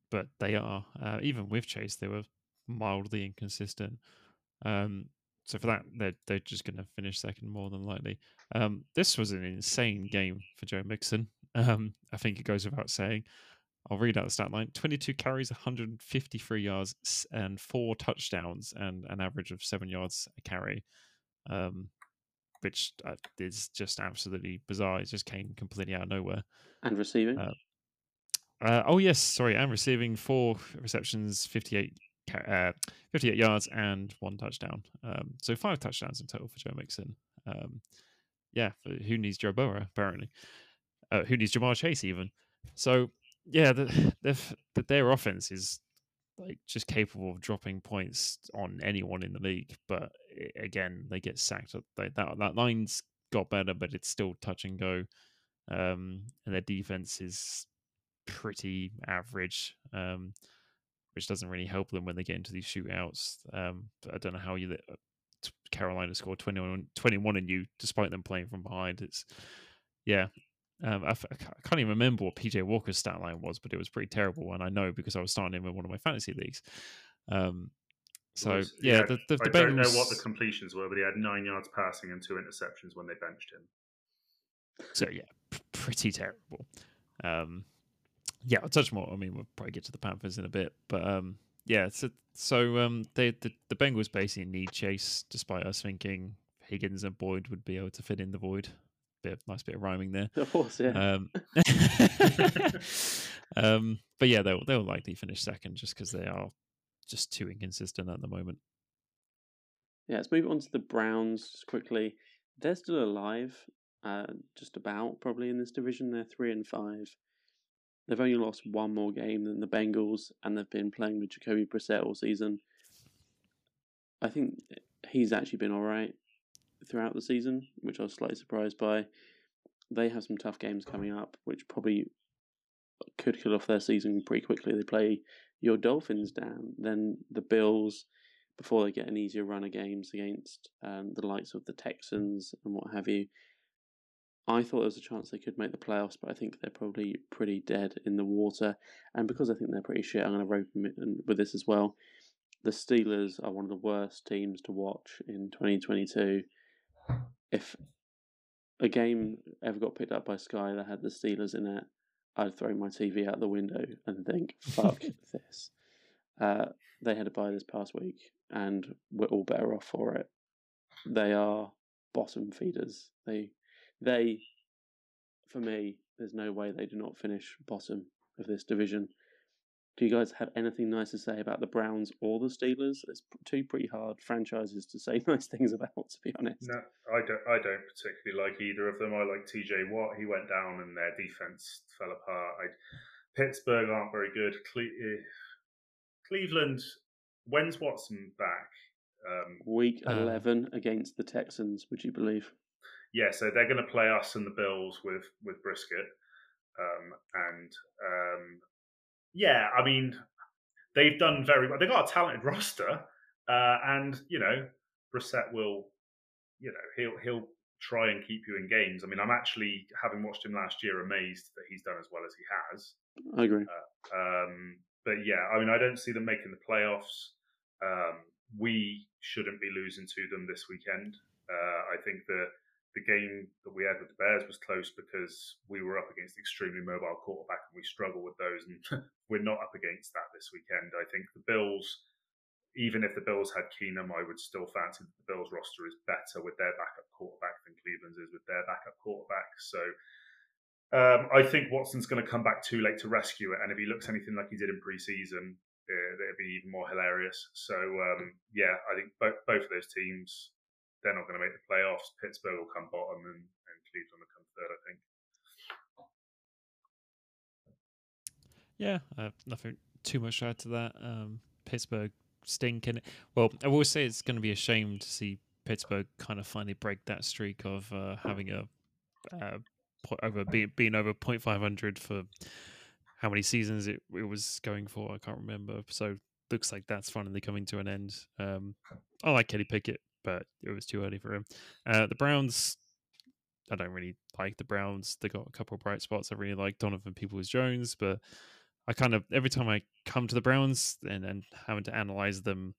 but they are. Uh, even with Chase, they were mildly inconsistent. Um, so for that, they're they're just going to finish second more than likely. Um, this was an insane game for Joe Mixon. Um, I think it goes without saying. I'll read out the stat line 22 carries, 153 yards, and four touchdowns, and an average of seven yards a carry, um, which uh, is just absolutely bizarre. It just came completely out of nowhere. And receiving, Uh, Uh, oh, yes, sorry, and receiving four receptions, 58, uh, 58 yards, and one touchdown. Um, so five touchdowns in total for Joe Mixon. Um, yeah, who needs Joe Burrow, apparently? Uh, who needs Ja'Marr Chase, even? So yeah, the, the, the, their offense is like just capable of dropping points on anyone in the league. But again, they get sacked. Like that that line's got better, but it's still touch and go. Um, and their defense is pretty average, um, which doesn't really help them when they get into these shootouts. Um, I don't know how you uh, Carolina scored 21, 21 in you despite them playing from behind. It's yeah, um, I, f- I can't even remember what PJ Walker's stat line was, but it was pretty terrible, and I know because I was starting him in one of my fantasy leagues. Um, so Was- he yeah, had- the, the, the I don't know what the Bengals- completions were, but he had nine yards passing and two interceptions when they benched him. So yeah, p- pretty terrible. Um, yeah, I'll touch more. I mean, we'll probably get to the Panthers in a bit, but um, yeah. So so um, they the, the Bengals basically need Chase, despite us thinking Higgins and Boyd would be able to fit in the void. Bit nice bit of rhyming there. of course, yeah. Um, um, but yeah, they'll they'll likely finish second just because they are just too inconsistent at the moment. Yeah, let's move on to the Browns quickly. They're still alive, uh, just about probably in this division. They're three and five. They've only lost one more game than the Bengals, and they've been playing with Jacoby Brissett all season. I think he's actually been all right throughout the season, which I was slightly surprised by. They have some tough games coming up, which probably could kill off their season pretty quickly. They play your Dolphins down, then the Bills, before they get an easier run of games against um, the likes of the Texans and what have you. I thought there was a chance they could make the playoffs, but I think they're probably pretty dead in the water. And because I think they're pretty shit, I'm going to rope them with this as well. The Steelers are one of the worst teams to watch in 2022. If a game ever got picked up by Sky that had the Steelers in it, I'd throw my TV out the window and think, fuck this. Uh, they had a buy this past week, and we're all better off for it. They are bottom feeders. They, they, for me, there's no way they do not finish bottom of this division. Do you guys have anything nice to say about the Browns or the Steelers? It's two pretty hard franchises to say nice things about, to be honest. No, I don't. I don't particularly like either of them. I like T.J. Watt. He went down, and their defense fell apart. I, Pittsburgh aren't very good. Cle- eh, Cleveland. When's Watson back? Um, Week uh, eleven against the Texans. Would you believe? Yeah, so they're going to play us and the Bills with with Brisket, um, and um, yeah, I mean, they've done very well. They've got a talented roster, uh, and you know, Brissett will, you know, he'll he'll try and keep you in games. I mean, I'm actually having watched him last year, amazed that he's done as well as he has. I agree. Uh, um, but yeah, I mean, I don't see them making the playoffs. Um, we shouldn't be losing to them this weekend. Uh, I think the the game that we had with the Bears was close because we were up against extremely mobile quarterback and we struggle with those. And we're not up against that this weekend. I think the Bills, even if the Bills had Keenum, I would still fancy that the Bills roster is better with their backup quarterback than Cleveland's is with their backup quarterback. So um, I think Watson's going to come back too late to rescue it. And if he looks anything like he did in preseason, uh, it'd be even more hilarious. So um, yeah, I think both both of those teams they're not going to make the playoffs. Pittsburgh will come bottom, and, and Cleveland will come third. I think. Yeah, uh, nothing too much to add to that. Um, Pittsburgh stinking. Well, I will say it's going to be a shame to see Pittsburgh kind of finally break that streak of uh, having a uh, over being, being over point five hundred for how many seasons it, it was going for. I can't remember. So looks like that's finally coming to an end. Um, I like Kenny Pickett but it was too early for him. Uh, the Browns, I don't really like the Browns. They got a couple of bright spots. I really like Donovan Peoples Jones, but I kind of every time I come to the Browns and and having to analyze them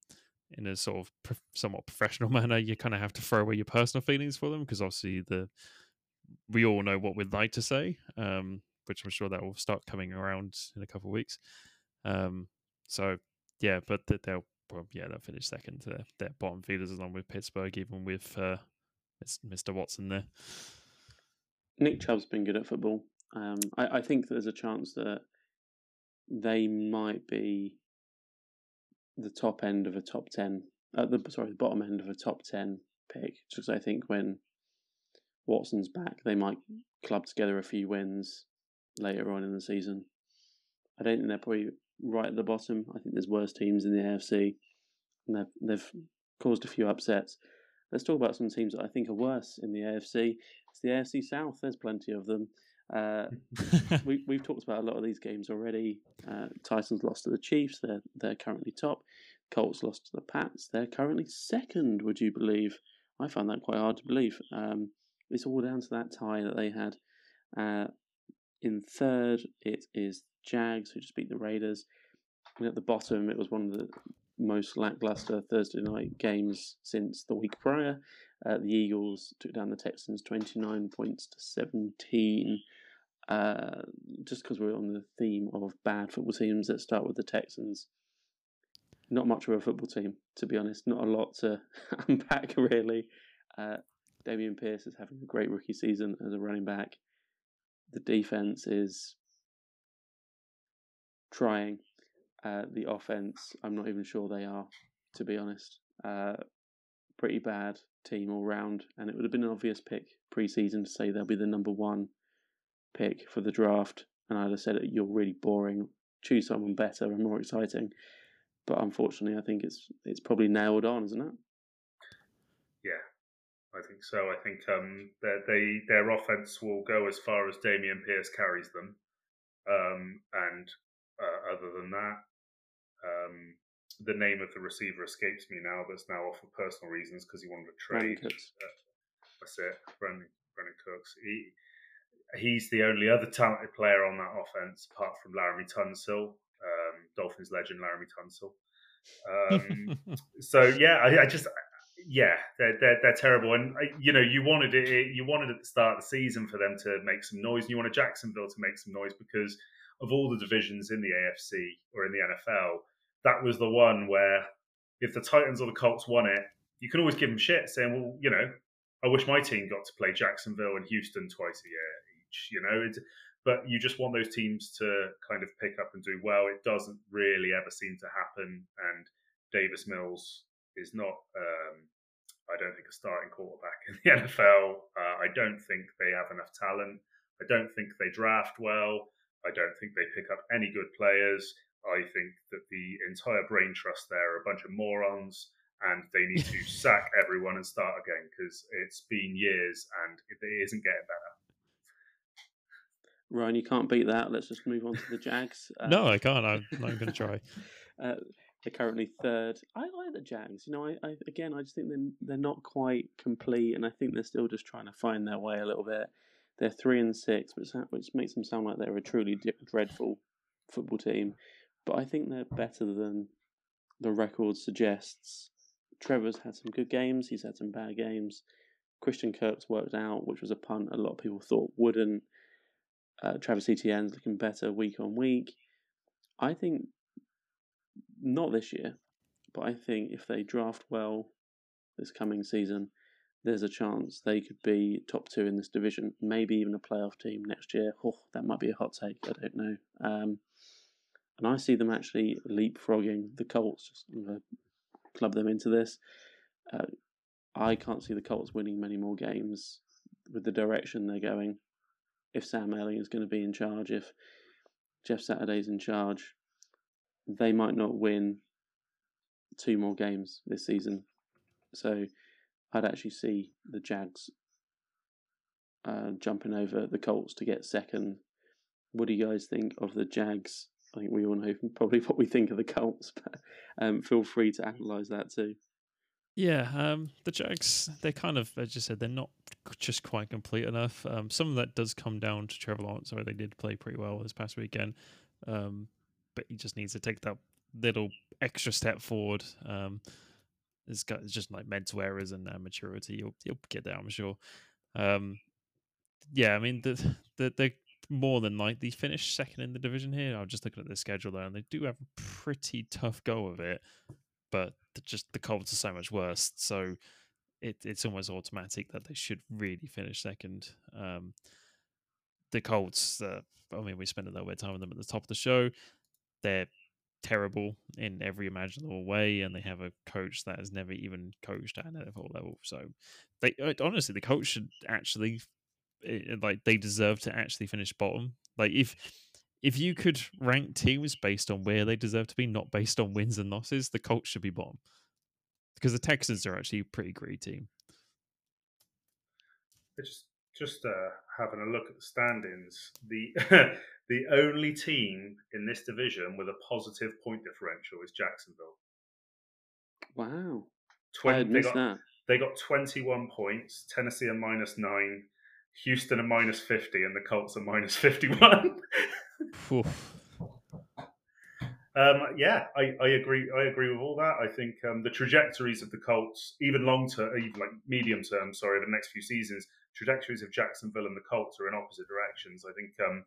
in a sort of pro- somewhat professional manner, you kind of have to throw away your personal feelings for them because obviously the we all know what we'd like to say, um, which I'm sure that will start coming around in a couple of weeks. Um, so yeah, but they'll well, yeah, they'll finish second to their bottom feeders along with Pittsburgh, even with uh, Mr. Watson there. Nick Chubb's been good at football. Um, I, I think there's a chance that they might be the top end of a top ten. Uh, the sorry, the bottom end of a top ten pick. Just I think when Watson's back, they might club together a few wins later on in the season. I don't think they're probably right at the bottom. I think there's worse teams in the AFC, and they've, they've caused a few upsets. Let's talk about some teams that I think are worse in the AFC. It's the AFC South. There's plenty of them. Uh, we, we've talked about a lot of these games already. Uh, Titans lost to the Chiefs. They're they're currently top. Colts lost to the Pats. They're currently second. Would you believe? I found that quite hard to believe. Um, it's all down to that tie that they had. Uh, in third, it is Jags, who just beat the Raiders. And at the bottom, it was one of the most lackluster Thursday night games since the week prior. Uh, the Eagles took down the Texans 29 points to 17. Uh, just because we're on the theme of bad football teams, let's start with the Texans. Not much of a football team, to be honest. Not a lot to unpack, really. Uh, Dameon Pierce is having a great rookie season as a running back. The defense is trying. Uh, the offense, I'm not even sure they are, to be honest. Uh, pretty bad team all round, and it would have been an obvious pick pre-season to say they'll be the number one pick for the draft. And I'd have said you're really boring. Choose someone better and more exciting. But unfortunately, I think it's it's probably nailed on, isn't it? Yeah, I think so. I think um, they their offense will go as far as Dameon Pierce carries them, um, and uh, other than that, um, the name of the receiver escapes me now. but it's now off for personal reasons because he wanted to trade. Uh, that's it, Brandin, Brandin Cooks. He he's the only other talented player on that offense apart from Laremy Tunsil, um, Dolphins legend Laremy Tunsil. Um, so yeah, I, I, just yeah, they're, they're, they're terrible. And you know, you wanted it, you wanted at the start of the season for them to make some noise, and you wanted Jacksonville to make some noise because of all the divisions in the AFC or in the NFL, that was the one where if the Titans or the Colts won it, you can always give them shit, saying, "Well, you know, I wish my team got to play Jacksonville and Houston twice a year each. You know, it's, but you just want those teams to kind of pick up and do well. It doesn't really ever seem to happen, and Davis Mills is not. Um, I don't think a starting quarterback in the NFL. Uh, I don't think they have enough talent. I don't think they draft well. I don't think they pick up any good players. I think that the entire brain trust there are a bunch of morons and they need to sack everyone and start again because it's been years and it isn't getting better. Ryan, you can't beat that. Let's just move on to the Jags. Uh, no, I can't. I'm not going to try. Uh, they're currently third. I like the Jags. You know, I, I again, I just think they're, they're not quite complete, and I think they're still just trying to find their way a little bit. They're three and six, which which makes them sound like they're a truly dreadful football team. But I think they're better than the record suggests. Trevor's had some good games. He's had some bad games. Christian Kirk's worked out, which was a punt a lot of people thought wouldn't. Uh, Travis Etienne's looking better week on week. I think not this year, but I think if they draft well this coming season, there's a chance they could be top two in this division, maybe even a playoff team next year. Oh, that might be a hot take. I don't know. Um, and I see them actually leapfrogging the Colts. Just club them into this. Uh, I can't see the Colts winning many more games with the direction they're going. If Sam Ehlinger is going to be in charge, if Jeff Saturday's in charge, they might not win two more games this season. So I'd actually see the Jags uh, jumping over the Colts to get second. What do you guys think of the Jags? I think we all know probably what we think of the Colts, but um, feel free to analyse that too. Yeah, um, the Jags, they kind of, as you said, they're not just quite complete enough. Um, some of that does come down to Trevor Lawrence, where they did play pretty well this past weekend. Um, but he just needs to take that little extra step forward. Um, it's got it's just like mental errors and uh, maturity. You'll you'll get there, I'm sure. Um, yeah, I mean the the the more than likely finish second in the division here. I'm just looking at the schedule there, and they do have a pretty tough go of it. But just the Colts are so much worse, so it, it's almost automatic that they should really finish second. Um, the Colts, uh, I mean, we spent a little bit of time with them at the top of the show they're terrible in every imaginable way, and they have a coach that has never even coached at an NFL level. So, they uh, honestly, the coach should actually eh, eh, like they deserve to actually finish bottom. Like if if you could rank teams based on where they deserve to be, not based on wins and losses, the Colts should be bottom because the Texans are actually a pretty great team. Just just uh, having a look at the standings, the The only team in this division with a positive point differential is Jacksonville. Wow. 20, I they got, that. They got 21 points. Tennessee a minus nine. Houston a minus 50, and the Colts a minus 51. um, yeah, I, I, agree. I agree with all that. I think um, the trajectories of the Colts, even long term, even like medium term, sorry, over the next few seasons, trajectories of Jacksonville and the Colts are in opposite directions. I think um,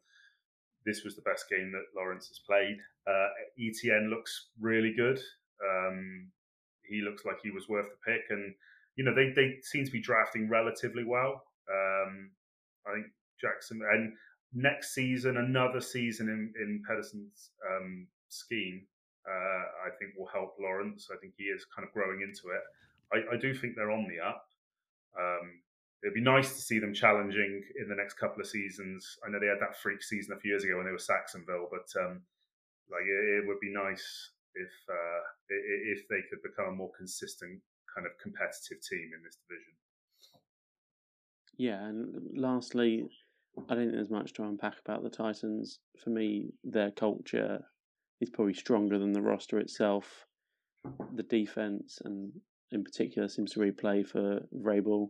this was the best game that Lawrence has played. Uh, Etienne looks really good. Um, he looks like he was worth the pick, and you know they they seem to be drafting relatively well. Um, I think Jackson and next season, another season in in Pederson's um, scheme, uh, I think will help Lawrence. I think he is kind of growing into it. I, I do think they're on the up. Um, it'd be nice to see them challenging in the next couple of seasons. I know they had that freak season a few years ago when they were Sacksonville, but um, like it, it, would be nice if uh, if they could become a more consistent kind of competitive team in this division. Yeah, and lastly, I don't think there's much to unpack about the Titans. For me, their culture is probably stronger than the roster itself. The defense, and in particular, seems to really play for Vrabel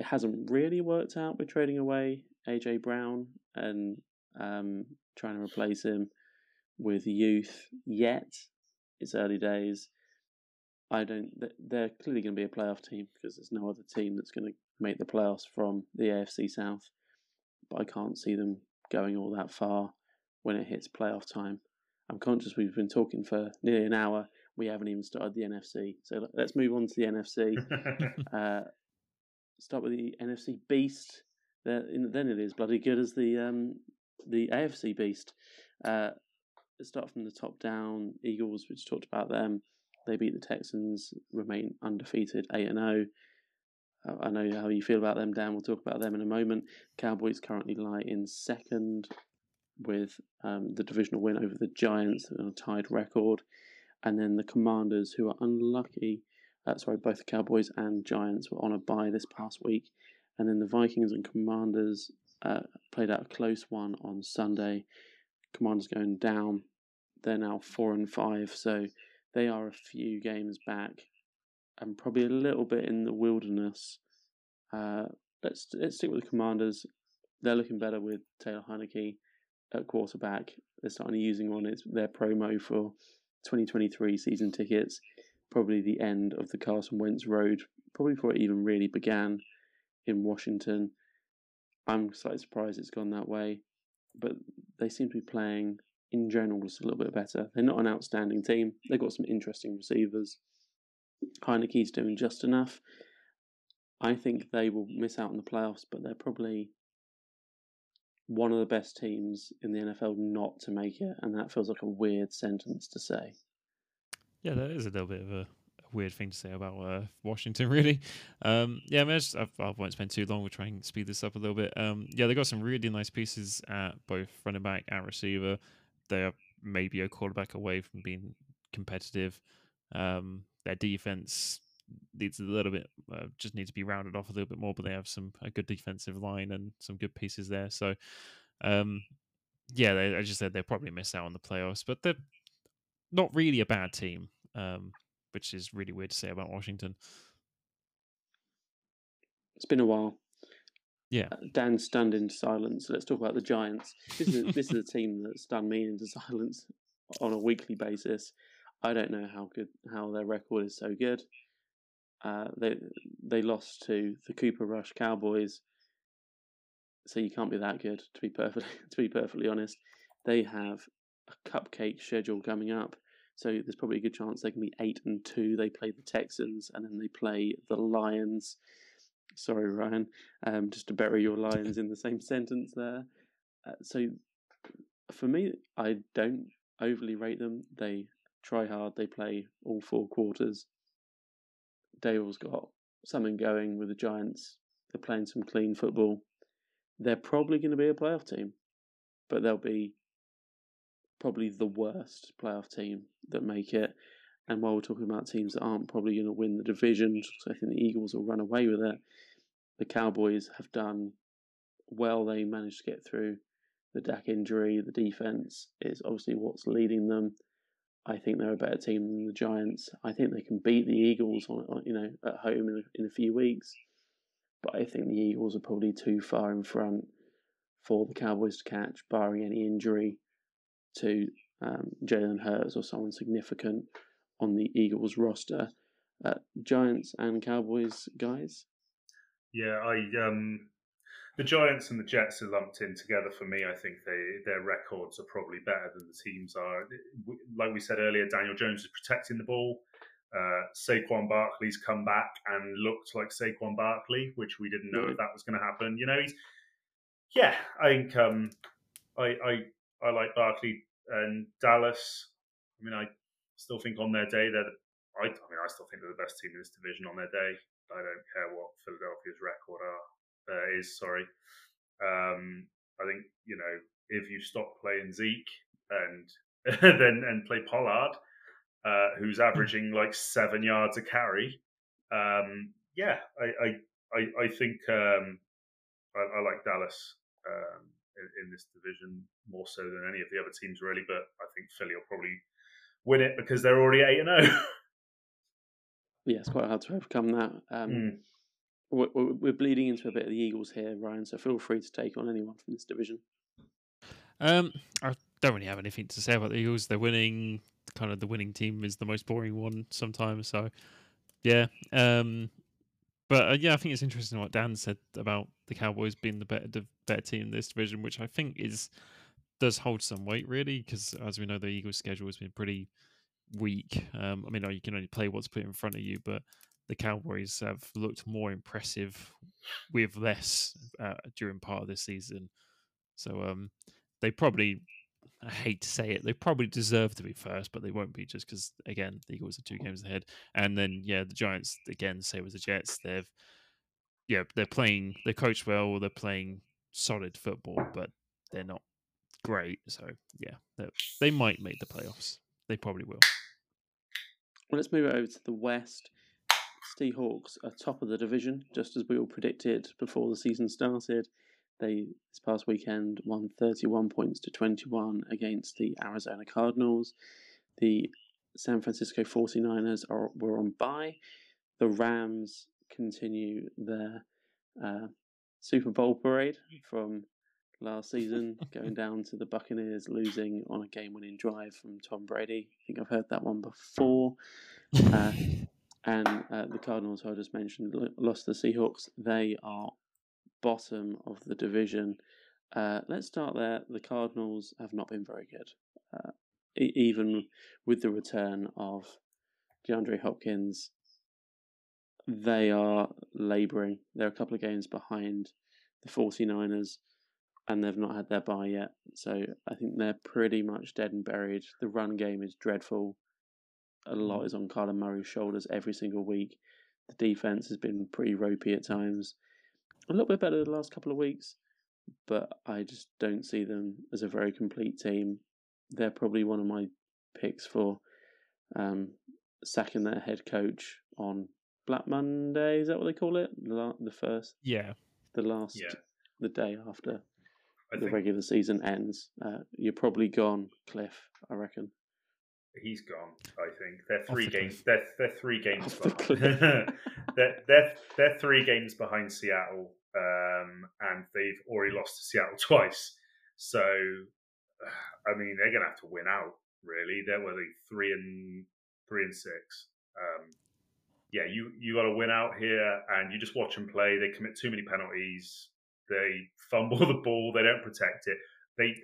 it hasn't really worked out with trading away AJ Brown and um, trying to replace him with youth yet. It's early days. I don't. They're clearly going to be a playoff team because there's no other team that's going to make the playoffs from the AFC South. But I can't see them going all that far when it hits playoff time. I'm conscious we've been talking for nearly an hour. We haven't even started the NFC. So let's move on to the NFC. uh, start with the NFC Beast, then it is bloody good as the um, the AFC beast. Uh, start from the top down. Eagles, which talked about them, they beat the Texans, remain undefeated, eight and zero. Oh. I know how you feel about them, Dan. We'll talk about them in a moment. Cowboys currently lie in second with um, the divisional win over the Giants a tied record, and then the Commanders, who are unlucky. Uh, sorry, both the Cowboys and Giants were on a bye this past week, and then the Vikings and Commanders uh, played out a close one on Sunday. Commanders going down. They're now four and five, so they are a few games back, and probably a little bit in the wilderness. Uh, let's let's stick with the Commanders. They're looking better with Taylor Heinicke at quarterback. They're starting using on its their promo for 2023 season tickets. Probably the end of the Carson Wentz road, probably before it even really began in Washington. I'm slightly surprised it's gone that way, but they seem to be playing in general just a little bit better. They're not an outstanding team. They've got some interesting receivers. Heinicke's doing just enough. I think they will miss out on the playoffs, but they're probably one of the best teams in the NFL not to make it, and that feels like a weird sentence to say. Yeah, that is a little bit of a, weird thing to say about uh, Washington, really. Um, yeah, I, mean, I, just, I, I, won't spend too long. We'll try and speed this up a little bit. Um, yeah, they got some really nice pieces at both running back and receiver. They are maybe a quarterback away from being competitive. Um, their defense needs a little bit, uh, just needs to be rounded off a little bit more, but they have some a good defensive line and some good pieces there. So, um, yeah, they, I just said they'll probably miss out on the playoffs, but they're not really a bad team. Um, which is really weird to say about Washington. It's been a while. Yeah. Uh, Dan stunned into silence. Let's talk about the Giants. This is this is a team that stunned me into silence on a weekly basis. I don't know how good how their record is so good. Uh, they they lost to the Cooper Rush Cowboys, so you can't be that good to be perfectly to be perfectly honest. They have a cupcake schedule coming up. So there's probably a good chance they can be eight and two. They play the Texans and then they play the Lions. Sorry, Ryan, um, just to bury your Lions in the same sentence there. Uh, so for me, I don't overly rate them. They try hard. They play all four quarters. Daboll's got something going with the Giants. They're playing some clean football. They're probably going to be a playoff team, but they'll be probably the worst playoff team that make it. And while we're talking about teams that aren't probably going to win the division, I think the Eagles will run away with it. The Cowboys have done well. They managed to get through the Dak injury. The defense is obviously what's leading them. I think they're a better team than the Giants. I think they can beat the Eagles on, on you know at home in a, in a few weeks. But I think the Eagles are probably too far in front for the Cowboys to catch, barring any injury to um, Jalen Hurts or someone significant on the Eagles roster. Uh, Giants and Cowboys guys. Yeah, I um, the Giants and the Jets are lumped in together for me. I think they their records are probably better than the teams are. Like we said earlier, Daniel Jones is protecting the ball. Uh, Saquon Barkley's come back and looked like Saquon Barkley, which we didn't know if that was going to happen. You know, he's yeah. I think um, I, I I like Barkley and Dallas. I mean, I still think on their day they're. I, I mean, I still think they're the best team in this division on their day. I don't care what Philadelphia's record are, uh, is. Sorry. Um, I think you know if you stop playing Zeke and then and play Pollard, uh, who's hmm. averaging like seven yards a carry. Um, yeah, I I I, I think um, I, I, like Dallas. Um, in, in, this division more so than any of the other teams, really. But I think Philly will probably win it because they're already eight and zero. Oh. Yeah, it's quite hard to overcome that. Um, mm. we're, we're, bleeding into a bit of the Eagles here, Ryan. So feel free to take on anyone from this division. Um, I don't really have anything to say about the Eagles. They're winning. Kind of the winning team is the most boring one sometimes. So, yeah. Um, but uh, yeah, I think it's interesting what Dan said about the Cowboys being the better better team in this division, which I think is does hold some weight really, because as we know, the Eagles' schedule has been pretty weak. Um, I mean, you can only play what's put in front of you, but the Cowboys have looked more impressive with less uh, during part of this season. So um, they probably, I hate to say it, they probably deserve to be first, but they won't be just because again the Eagles are two oh. games ahead. And then yeah, the Giants again, same as the Jets, they've yeah they're playing they coach well, they're playing solid football, but they're not great. So yeah, they might make the playoffs. They probably will. Well, let's move over to the West. Seahawks are top of the division, just as we all predicted before the season started. They this past weekend won 31 points to 21 against the Arizona Cardinals. The San Francisco 49ers are were on bye. The Rams continue their uh, Super Bowl parade from last season, going down to the Buccaneers losing on a game winning drive from Tom Brady. I think I've heard that one before. Uh, and uh, the Cardinals, who I just mentioned, lost the Seahawks. They are bottom of the division. Uh, let's start there. The Cardinals have not been very good, uh, e- even with the return of DeAndre Hopkins. They are labouring. They're a couple of games behind the 49ers, and they've not had their bye yet. So I think they're pretty much dead and buried. The run game is dreadful. A lot is on Kyler Murray's shoulders every single week. The defense has been pretty ropey at times a little bit better the last couple of weeks, but I just don't see them as a very complete team. They're probably one of my picks for um, sacking their head coach on Black Monday. Is that what they call it? The, the first, yeah, the last, yeah. the day after I the regular season ends. Uh, you're probably gone, Kliff. I reckon. He's gone. I think they're three the games. They're, they're three games. The they're, they're they're three games behind Seattle um, and they've already lost to Seattle twice. So, I mean, they're going to have to win out. Really, they're were they three and three and six. Um, yeah, you you got to win out here, and you just watch them play. They commit too many penalties. They fumble the ball. They don't protect it. They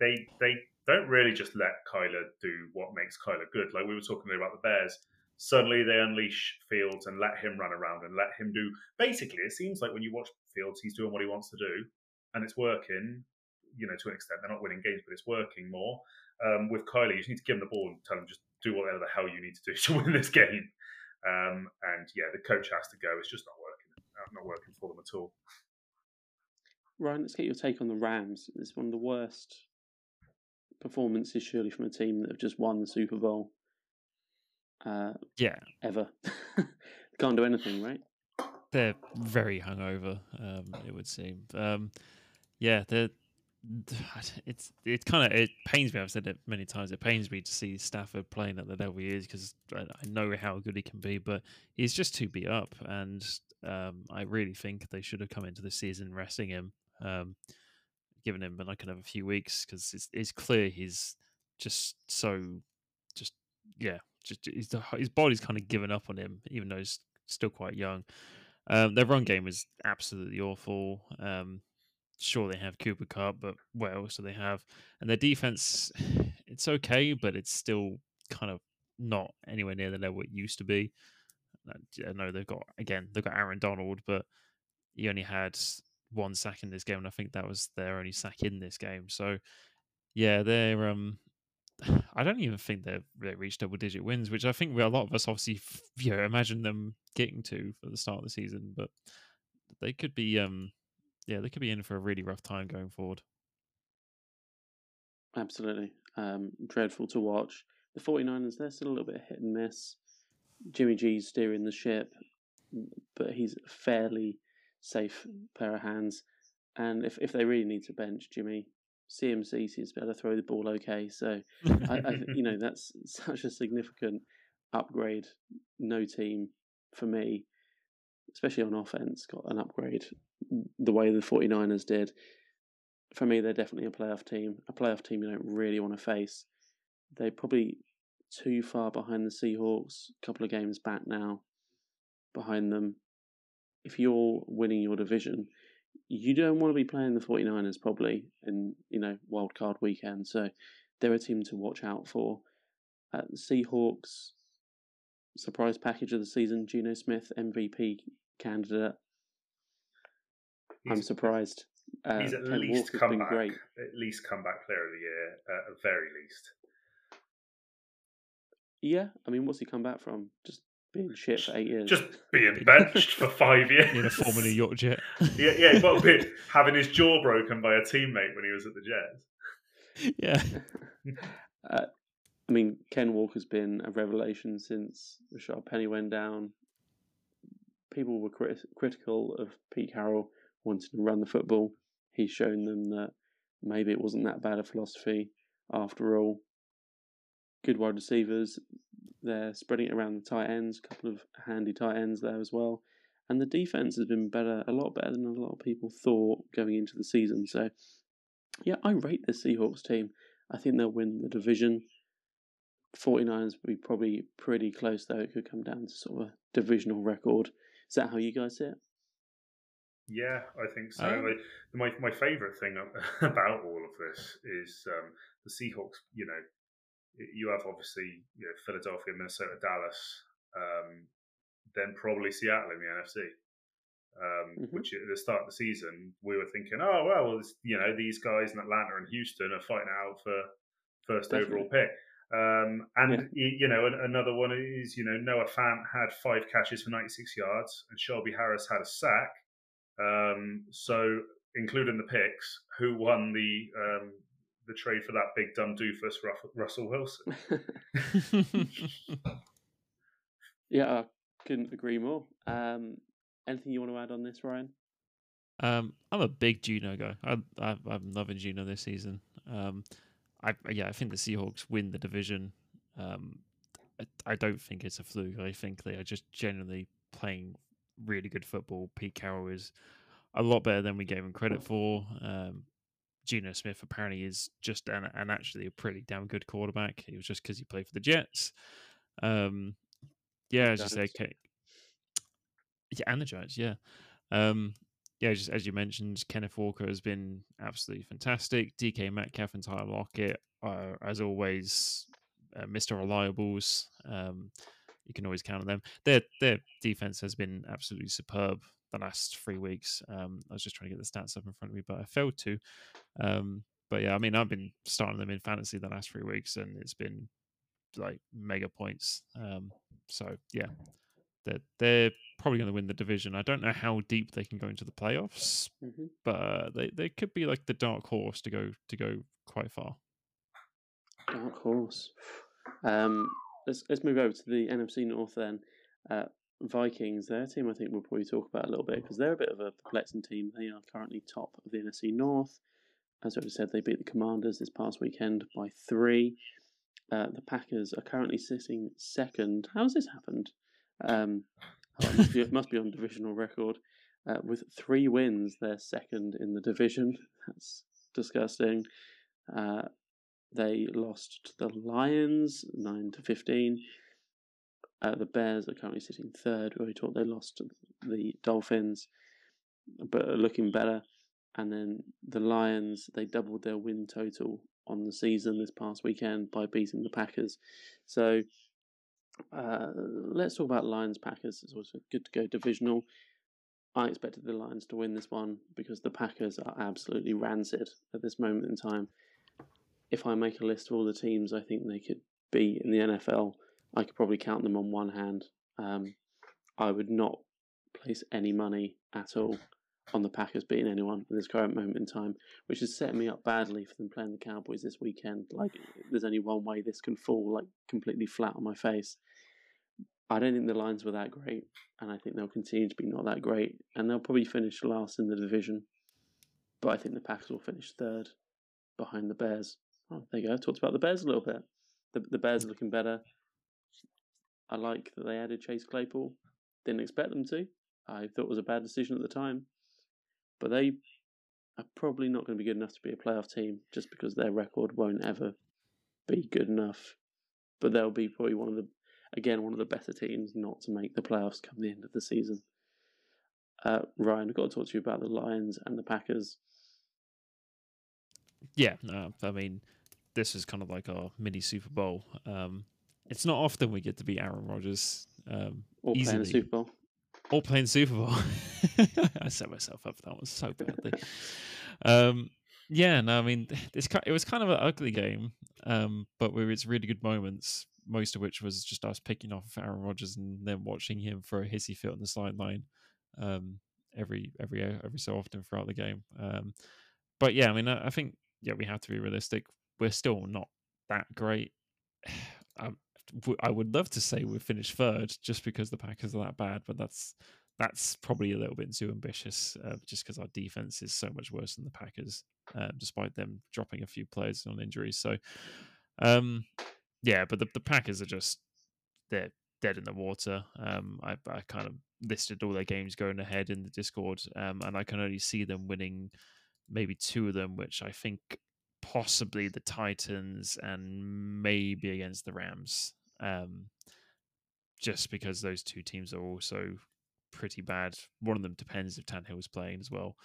they they don't really just let Kyler do what makes Kyler good. Like we were talking about the Bears suddenly they unleash Fields and let him run around and let him do. Basically, it seems like when you watch Fields, he's doing what he wants to do, and it's working. You know, to an extent, they're not winning games, but it's working more. Um, with Kyler, you just need to give him the ball and tell him just do whatever the hell you need to do to win this game. Um, and yeah, the coach has to go. It's just not working. Uh, not working for them at all. Ryan, let's get your take on the Rams. It's one of the worst performances, surely, from a team that have just won the Super Bowl uh, yeah. Ever. Can't do anything, right? They're very hungover, um, it would seem. Um, yeah, they're. It's it kind of it pains me. I've said it many times. It pains me to see Stafford playing at the level he is because I, I know how good he can be, but he's just too beat up. And um, I really think they should have come into the season resting him, um, giving him like another few weeks because it's, it's clear he's just so just yeah just his, his body's kind of given up on him, even though he's still quite young. Um, their run game is absolutely awful. Um, sure, they have Cooper Kupp but what else do they have? And their defense, it's okay, but it's still kind of not anywhere near the level it used to be. I know they've got again they've got Aaron Donald, but he only had one sack in this game, and I think that was their only sack in this game. So yeah, they're um I don't even think they've they reached double digit wins, which I think a lot of us obviously you know, imagine them getting to for the start of the season, but they could be um yeah, they could be in for a really rough time going forward. Absolutely. Um, dreadful to watch. The 49ers, they're still a little bit hit and miss. Jimmy G's steering the ship, but he's fairly safe pair of hands. And if, if they really need to bench Jimmy, CMC seems to be able to throw the ball okay. So, I, I, you know, that's such a significant upgrade. No team for me, especially on offense, got an upgrade the way the 49ers did. For me, they're definitely a playoff team. A playoff team you don't really want to face. They're probably too far behind the Seahawks, a couple of games back now behind them. If you're winning your division, you don't want to be playing the 49ers probably in, you know, wild card weekend. So they're a team to watch out for. Uh, the Seahawks, surprise package of the season, Geno Smith, MVP candidate. I'm surprised. Uh, He's at Ken least Walker's come back. great. At least comeback player of the year, at the very least. Yeah, I mean, what's he come back from? Just being shit for eight years. Just being benched for five years. in a former New York Jet. yeah, yeah, well, be- having his jaw broken by a teammate when he was at the Jets. yeah. uh, I mean, Ken Walker's been a revelation since Rashaad Penny went down. People were crit- critical of Pete Carroll wanting to run the football. He's shown them that maybe it wasn't that bad a philosophy after all. Good wide receivers. They're spreading it around the tight ends, a couple of handy tight ends there as well. And the defense has been better, a lot better than a lot of people thought going into the season. So, yeah, I rate the Seahawks team. I think they'll win the division. 49ers will be probably pretty close, though. It could come down to sort of a divisional record. Is that how you guys see it? Yeah, I think so. Um, like, my my favourite thing about all of this is um, the Seahawks. You know, you have obviously you know Philadelphia, Minnesota, Dallas, um, then probably Seattle in the NFC. Um, Mhm. Which at the start of the season we were thinking, oh well, you know these guys in Atlanta and Houston are fighting out for first overall pick. Um, and y you know, another one is you know Noah Fant had five catches for 96 yards, and Shelby Harris had a sack. Um, so, including the picks, who won the um, the trade for that big dumb doofus, Russell Wilson? yeah, I couldn't agree more. Um, anything you want to add on this, Ryan? Um, I'm a big Geno guy. I, I, I'm loving Geno this season. Um, I yeah, I think the Seahawks win the division. Um, I, I don't think it's a fluke. I think they are just genuinely playing really good football. Pete Carroll is a lot better than we gave him credit for. Um, Geno Smith apparently is just an, an actually a pretty damn good quarterback. It was just because he played for the Jets. Um, yeah, as you say. Yeah, and the Giants, yeah. Um, yeah, just as you mentioned, Kenneth Walker has been absolutely fantastic. DK Metcalf and Tyler Lockett are, as always, uh, Mr. Reliables. Um, you can always count on them. Their their defense has been absolutely superb the last three weeks. Um, I was just trying to get the stats up in front of me, but I failed to. Um, but yeah, I mean, I've been starting them in fantasy the last three weeks, and it's been like mega points. Um, so yeah, they're they're probably going to win the division. I don't know how deep they can go into the playoffs, Mm-hmm. but they they could be like the dark horse to go to go quite far. Dark horse. Um, let's let's move over to the NFC North then. Uh, Vikings, their team, I think we'll probably talk about a little bit because they're a bit of a perplexing team. They are currently top of the NFC North. As I said, they beat the Commanders this past weekend by three. Uh, the Packers are currently sitting second. How has this happened? Um, oh, it, must be, must be on divisional record. Uh, with three wins, they're second in the division. That's disgusting. Uh, they lost to the Lions nine to fifteen. Uh, the Bears are currently sitting third. We thought they lost to the Dolphins, but are looking better. And then the Lions they doubled their win total on the season this past weekend by beating the Packers. So uh, let's talk about Lions Packers. It's also good to go divisional. I expected the Lions to win this one because the Packers are absolutely rancid at this moment in time if I make a list of all the teams I think they could be in the NFL, I could probably count them on one hand. Um, I would not place any money at all on the Packers beating anyone at this current moment in time, which is setting me up badly for them playing the Cowboys this weekend. Like, there's only one way this can fall, like completely flat on my face. I don't think the Lions were that great, and I think they'll continue to be not that great, and they'll probably finish last in the division. But I think the Packers will finish third behind the Bears. Oh, there you go. Talked about the Bears a little bit. The the Bears are looking better. I like that they added Chase Claypool. Didn't expect them to. I thought it was a bad decision at the time. But they are probably not going to be good enough to be a playoff team just because their record won't ever be good enough. But they'll be probably one of the again one of the better teams not to make the playoffs come the end of the season. Uh, Ryan, I've got to talk to you about the Lions and the Packers. Yeah, no, I mean, this is kind of like our mini Super Bowl. Um, it's not often we get to be Aaron Rodgers um, or playing a. Super Bowl. or playing Super Bowl. I set myself up for that one so badly. um, yeah, no, I mean, ki- it was kind of an ugly game, um, but with its really good moments, most of which was just us picking off Aaron Rodgers and then watching him for a hissy fit on the sideline um, every every every so often throughout the game. Um, but yeah, I mean, I, I think yeah, we have to be realistic. We're still not that great. Um, I would love to say we finished third just because the Packers are that bad, but that's that's probably a little bit too ambitious. Uh, just because our defense is so much worse than the Packers, uh, despite them dropping a few players on injuries. So, um, yeah, but the, the Packers are just they're dead in the water. Um, I, I kind of listed all their games going ahead in the Discord, um, and I can only see them winning maybe two of them, which I think possibly the Titans and maybe against the Rams. Um, just because those two teams are also pretty bad. One of them depends if Tannehill is playing as well.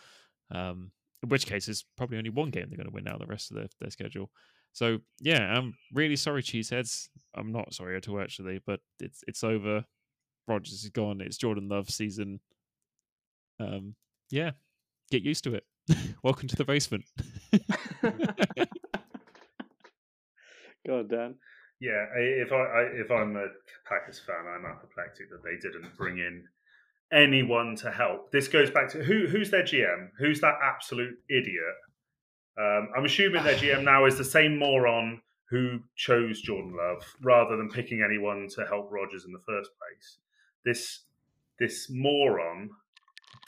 Um, in which case, it's probably only one game they're going to win now the rest of their, their schedule. So yeah, I'm really sorry, Cheeseheads. I'm not sorry at all actually, but it's it's over. Rodgers is gone. It's Jordan Love season. Um, yeah, get used to it. Welcome to the basement. Go on, Dan. Yeah, if I, I if I'm a Packers fan, I'm apoplectic that they didn't bring in anyone to help. This goes back to who who's their GM? Who's that absolute idiot? Um, I'm assuming their GM now is the same moron who chose Jordan Love rather than picking anyone to help Rodgers in the first place. This this moron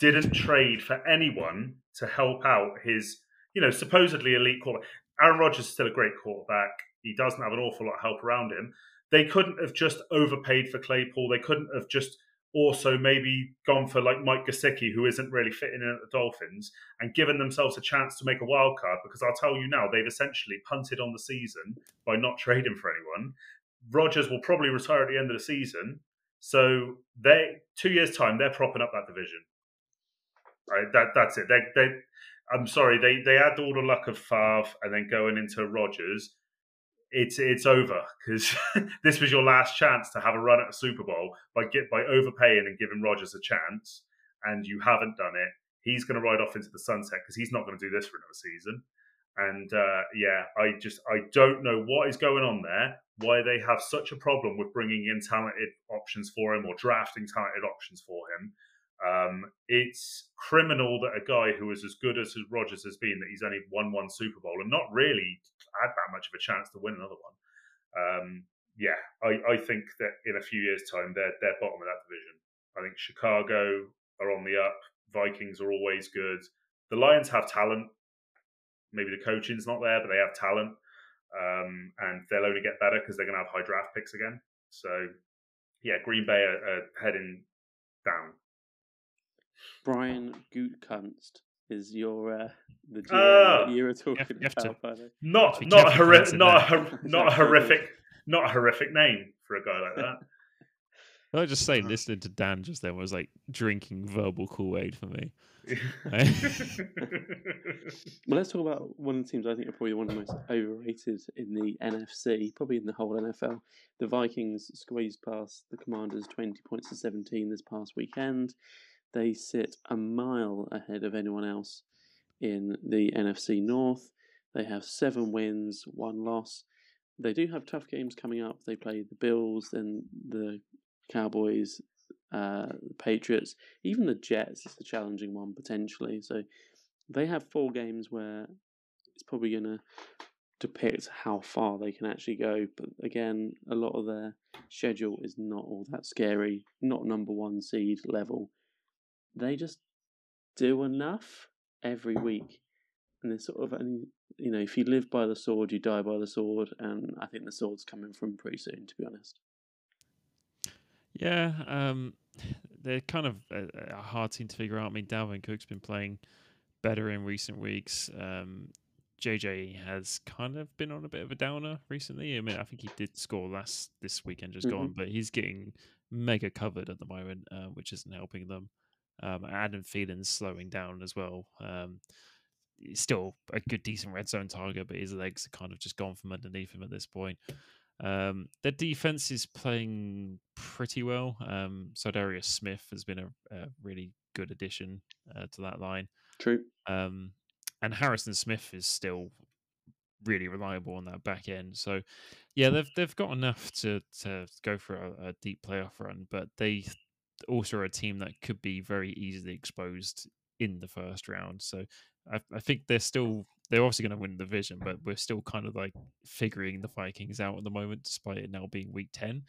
didn't trade for anyone to help out his, you know, supposedly elite quarterback. Aaron Rodgers is still a great quarterback. He doesn't have an awful lot of help around him. They couldn't have just overpaid for Claypool. They couldn't have just also maybe gone for like Mike Gesicki, who isn't really fitting in at the Dolphins, and given themselves a chance to make a wild card. Because I'll tell you now, they've essentially punted on the season by not trading for anyone. Rodgers will probably retire at the end of the season, so they two years time they're propping up that division. Right, that that's it. They they. I'm sorry, they they had all the luck of Favre and then going into Rodgers. It's it's over because this was your last chance to have a run at a Super Bowl by get by overpaying and giving Rodgers a chance, and you haven't done it. He's going to ride off into the sunset because he's not going to do this for another season. And uh, yeah, I just I don't know what is going on there. Why they have such a problem with bringing in talented options for him or drafting talented options for him. Um, it's criminal that a guy who is as good as Rodgers has been, that he's only won one Super Bowl and not really had that much of a chance to win another one. Um, yeah, I, I think that in a few years' time, they're they're bottom of that division. I think Chicago are on the up. Vikings are always good. The Lions have talent. Maybe the coaching's not there, but they have talent, um, and they'll only get better because they're going to have high draft picks again. So, yeah, Green Bay are, are heading down. Brian Gutekunst is your uh, the GM Ah. that you were talking you have to- about. by. Not not a careful horri- not a, hor- not a horrific not a horrific name for a guy like that. I just say listening to Dan just then was like drinking verbal Kool Aid for me. Well, let's talk about one of the teams I think are probably one of the most overrated in the NFC, probably in the whole NFL. The Vikings squeezed past the Commanders 20 points to 17 this past weekend. They sit a mile ahead of anyone else in the NFC North. They have seven wins, one loss. They do have tough games coming up. They play the Bills, then the Cowboys, uh, the Patriots, even the Jets is a challenging one potentially. So they have four games where it's probably going to depict how far they can actually go. But again, a lot of their schedule is not all that scary, not number one seed level. They just do enough every week. And there's sort of, and you know, if you live by the sword, you die by the sword. And I think the sword's coming from pretty soon, to be honest. Yeah, um, they're kind of a, a hard team to figure out. I mean, Dalvin Cook's been playing better in recent weeks. Um, JJ has kind of been on a bit of a downer recently. I mean, I think he did score last this weekend, just gone, but he's getting mega covered at the moment, uh, which isn't helping them. Um, Adam Thielen's slowing down as well. Um, he's still a good, decent red zone target, but his legs are kind of just gone from underneath him at this point. Um, their defense is playing pretty well. Um, so Darius Smith has been a, a really good addition uh, to that line. True. Um, and Harrison Smith is still really reliable on that back end. So, yeah, they've they've got enough to to go for a, a deep playoff run, but they also a team that could be very easily exposed in the first round. So, I, I think they're still they're obviously going to win the division, but we're still kind of like figuring the Vikings out at the moment, despite it now being week ten.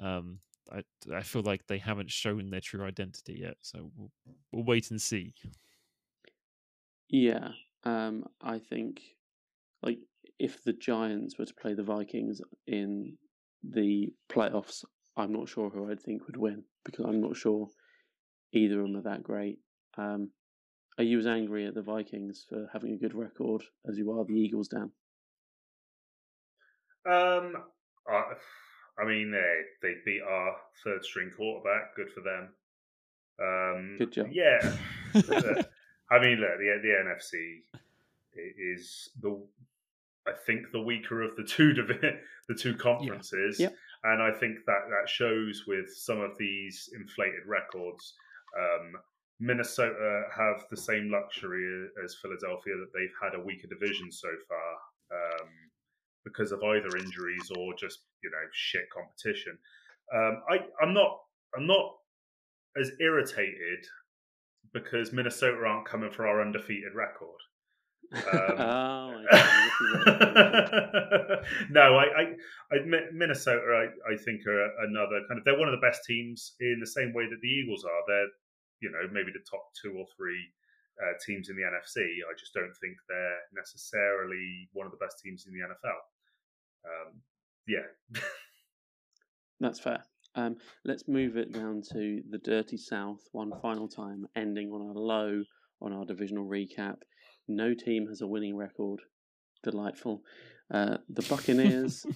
Um, I I feel like they haven't shown their true identity yet, so we'll, we'll wait and see. Yeah, um, I think like if the Giants were to play the Vikings in the playoffs, I'm not sure who I'd think would win because I'm not sure either of them are that great. Um, are you as angry at the Vikings for having a good record as you are the Eagles, Dan? Um, I, I mean, they they beat our third string quarterback. Good for them. Um, Good job. Yeah. I mean, look, the the NFC is the I think the weaker of the two divi- the two conferences, Yep. And I think that that shows with some of these inflated records. Um, Minnesota have the same luxury as Philadelphia that they've had a weaker division so far um, because of either injuries or just you know shit competition. Um, I I'm not I'm not as irritated because Minnesota aren't coming for our undefeated record. Um, oh, I see. This is it. no, I, I, I, Minnesota, I, I think are another kind of. They're one of the best teams in the same way that the Eagles are. They're, you know, maybe the top two or three uh, teams in the NFC. I just don't think they're necessarily one of the best teams in the NFL. Um, yeah, That's fair. Um, let's move it down to the dirty South one final time, ending on a low on our divisional recap. No team has a winning record. Delightful. Uh, the Buccaneers.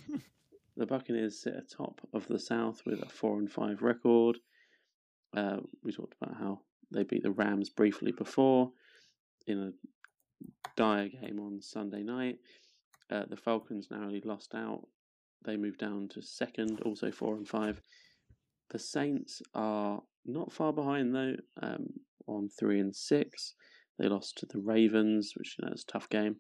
the Buccaneers sit atop of the South with a four and five record. Uh, we talked about how they beat the Rams briefly before in a dire game on Sunday night. Uh, the Falcons narrowly lost out. They moved down to second, also four and five. The Saints are not far behind though, um, on three and six. They lost to the Ravens, which you know is a tough game,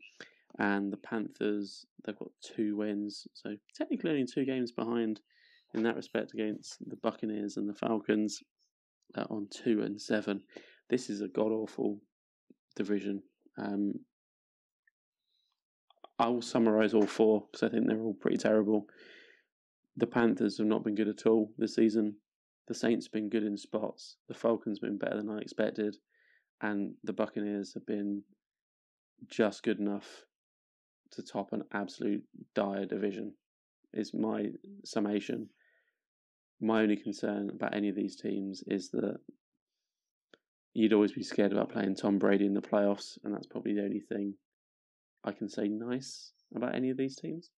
and the Panthers. They've got two wins, so technically only two games behind in that respect against the Buccaneers and the Falcons uh, on two and seven. This is a god awful division. Um, I will summarise all four because I think they're all pretty terrible. The Panthers have not been good at all this season. The Saints have been good in spots. The Falcons have been better than I expected, and the Buccaneers have been just good enough to top an absolute dire division. Is my summation. My only concern about any of these teams is that you'd always be scared about playing Tom Brady in the playoffs, and that's probably the only thing I can say nice about any of these teams.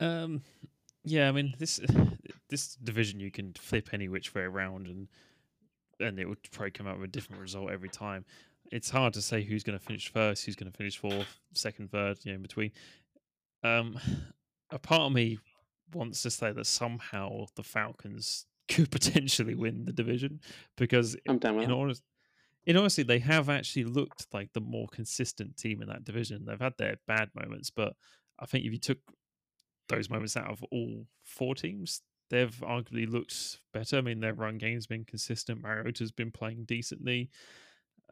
Um, yeah, I mean this this division you can flip any which way around, and and it would probably come out with a different result every time. It's hard to say who's going to finish first, who's going to finish fourth, second, third, you know, in between. Um, a part of me wants to say that somehow the Falcons could potentially win the division because I'm with in honest, in honesty, they have actually looked like the more consistent team in that division. They've had their bad moments, but I think if you took those moments out of all four teams, they've arguably looked better. I mean, their run game's been consistent. Mariota's been playing decently.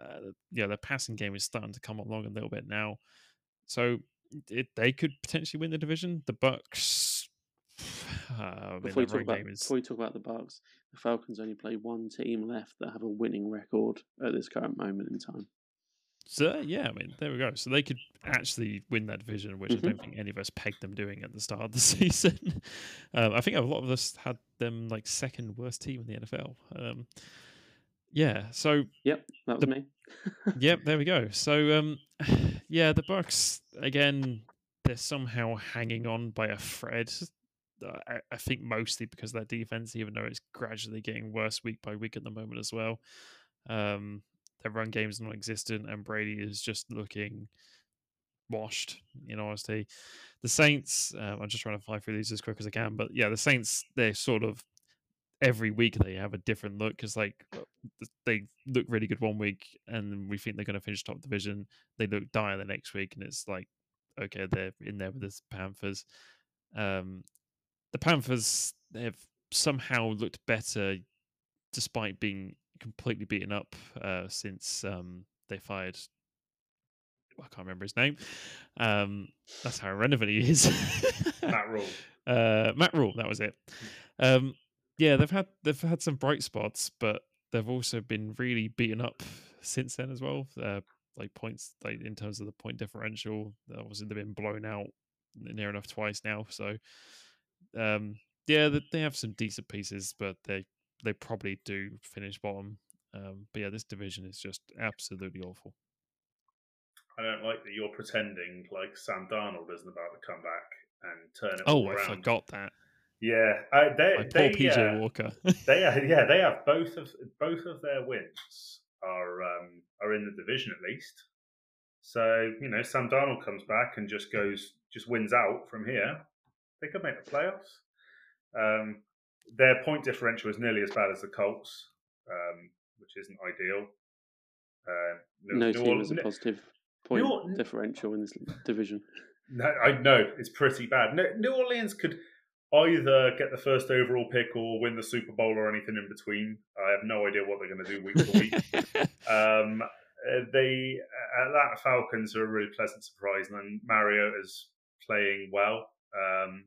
Uh, yeah, their passing game is starting to come along a little bit now. So it, they could potentially win the division. The Bucks. Uh, Before talk about, is before we talk about the Bucks, the Falcons only play one team left that have a winning record at this current moment in time. So yeah, I mean, there we go. So they could actually win that division, which Mhm. I don't think any of us pegged them doing at the start of the season. um, I think a lot of us had them like second worst team in the NFL. Um, yeah. So Yep, that was The- me. yep, there we go. So um, yeah, the Bucks again. They're somehow hanging on by a thread. Uh, I, I think mostly because of their defense, even though it's gradually getting worse week by week at the moment as well. Um, their run game is non-existent, and Brady is just looking washed. In honesty, the Saints. Um, I'm just trying to fly through these as quick as I can, but yeah, the Saints. They're sort of every week they have a different look because like uh, they look really good one week and we think they're going to finish top division they look dire the next week and it's like okay they're in there with the panthers um the panthers they've somehow looked better despite being completely beaten up uh since um they fired I can't remember his name. Um, that's how irrelevant he is. Matt Rhule. Uh, Matt Rhule, that was it. Um, yeah, they've had they've had some bright spots, but they've also been really beaten up since then as well. Uh, like points, like in terms of the point differential, obviously they've been blown out near enough twice now. So, um, yeah, they have some decent pieces, but they they probably do finish bottom. Um, but yeah, this division is just absolutely awful. I don't like that you're pretending like Sam Darnold isn't about to come back and turn it. Oh, I around. forgot that. Yeah, uh, they, My they, poor PJ uh, Walker. they are, yeah, they have both of both of their wins are um, are in the division at least. So you know, Sam Darnold comes back and just goes, just wins out from here. They could make the playoffs. Um, their point differential is nearly as bad as the Colts, um, which isn't ideal. Uh, no New team Orleans- has a positive point differential in this division. No, I know it's pretty bad. No, New Orleans could either get the first overall pick or win the Super Bowl or anything in between. I have no idea what they're going to do week to week. um, uh, the Atlanta Falcons are a really pleasant surprise, and then is playing well, um,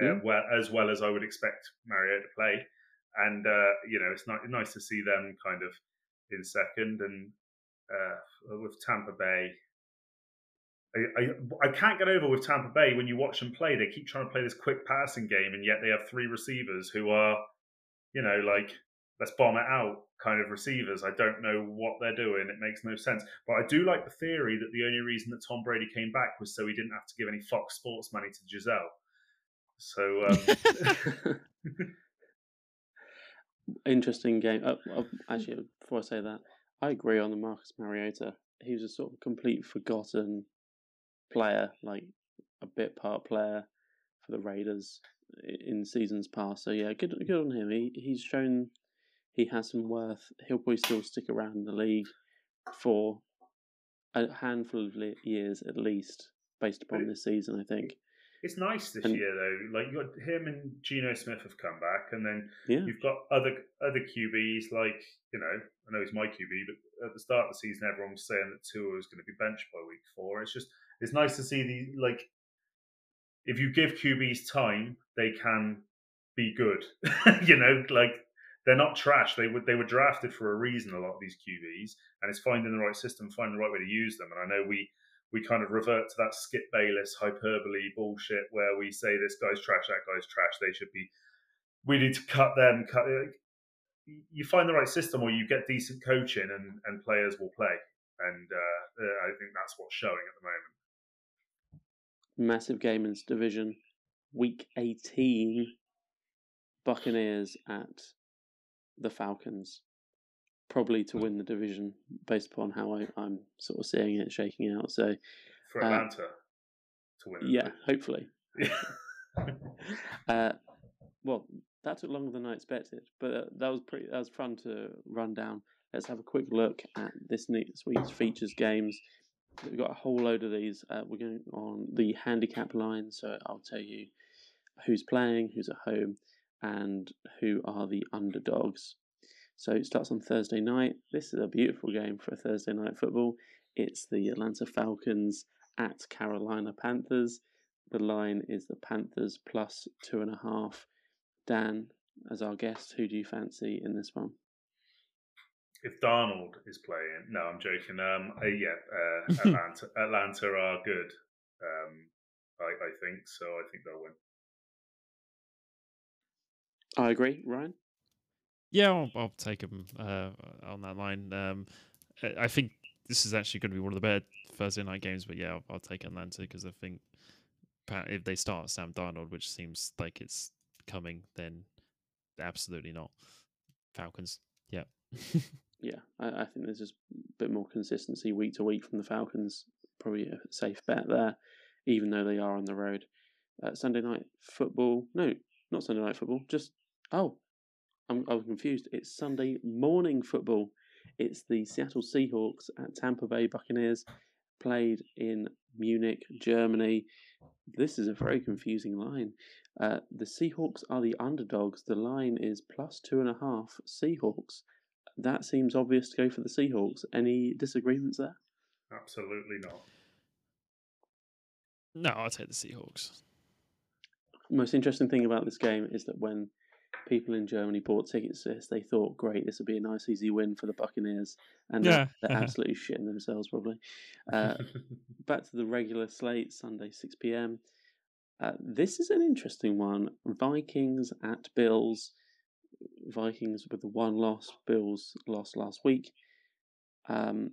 uh, Mm. well as well as I would expect Mariota to play. And uh, you know, it's ni- nice to see them kind of in second, and uh, with Tampa Bay. I, I, I can't get over with Tampa Bay when you watch them play. They keep trying to play this quick passing game, and yet they have three receivers who are, you know, like let's bomb it out kind of receivers. I don't know what they're doing. It makes no sense. But I do like the theory that the only reason that Tom Brady came back was so he didn't have to give any Fox Sports money to Gisele. So um, Interesting game. Uh, uh, actually, before I say that, I agree on the Marcus Mariota. He was a sort of complete forgotten player, like a bit part player for the Raiders in seasons past. So yeah, good good on him. He he's shown he has some worth. He'll probably still stick around in the league for a handful of years at least, based upon this season. I think. It's nice this And- year though. Like you got him and Geno Smith have come back, and then Yeah. You've got other other QBs like you know I know he's my QB, but at the start of the season everyone was saying that Tua was going to be benched by week four. It's just it's nice to see the like if you give QBs time, they can be good. you know, like they're not trash. They were they were drafted for a reason. A lot of these QBs, and it's finding the right system, finding the right way to use them. And I know we we kind of revert to that Skip Bayless hyperbole bullshit where we say this guy's trash, that guy's trash. They should be we need to cut them. Cut. You find the right system, or you get decent coaching, and and players will play. And uh, uh, I think that's what's showing at the moment. massive game in this division. Week 18, Buccaneers at the Falcons. Probably to win the division based upon how I, I'm sort of seeing it shaking out. So, For Uh, Atlanta to win. yeah, hopefully. Uh, well, that took longer than I expected, but uh, that was pretty. That was fun to run down. Let's have a quick look at this next week's features games. We've got a whole load of these. Uh, we're going on the handicap line, so I'll tell you who's playing, who's at home, and who are the underdogs. So it starts on Thursday night. This is a beautiful game for Thursday night football. It's the Atlanta Falcons at Carolina Panthers. The line is the Panthers plus two and a half. Dan, as our guest, who do you fancy in this one? if Darnold is playing, no, I'm joking. Um, uh, yeah, uh, Atlanta, Atlanta are good. Um, I, I think so. I think they'll win. I agree, Ryan. Yeah, I'll, I'll take him uh, on that line. Um, I- think this is actually going to be one of the better Thursday night games, but yeah, I'll, I'll take Atlanta because I think if they start Sam Darnold, which seems like it's coming, then absolutely not. Falcons, yeah. Yeah, I, I think there's just a bit more consistency week to week from the Falcons. probably a safe bet there, even though they are on the road. Uh, Sunday night football. No, not Sunday night football. Just oh, I'm I was confused. It's Sunday morning football. It's the Seattle Seahawks at Tampa Bay Buccaneers, played in Munich, Germany. This is a very confusing line. Uh, the Seahawks are the underdogs. The line is plus two and a half Seahawks. That seems obvious to go for the Seahawks. Any disagreements there? Absolutely not. No, I'll take the Seahawks. Most interesting thing about this game is that when people in Germany bought tickets to this, they thought, "Great, this will be a nice, easy win for the Buccaneers," and Yeah. they're, absolutely shitting themselves probably. Uh, back to the regular slate, Sunday, 6 p.m. Uh, this is an interesting one. Vikings at Bills. Vikings with the one loss. Bills lost last week. Um,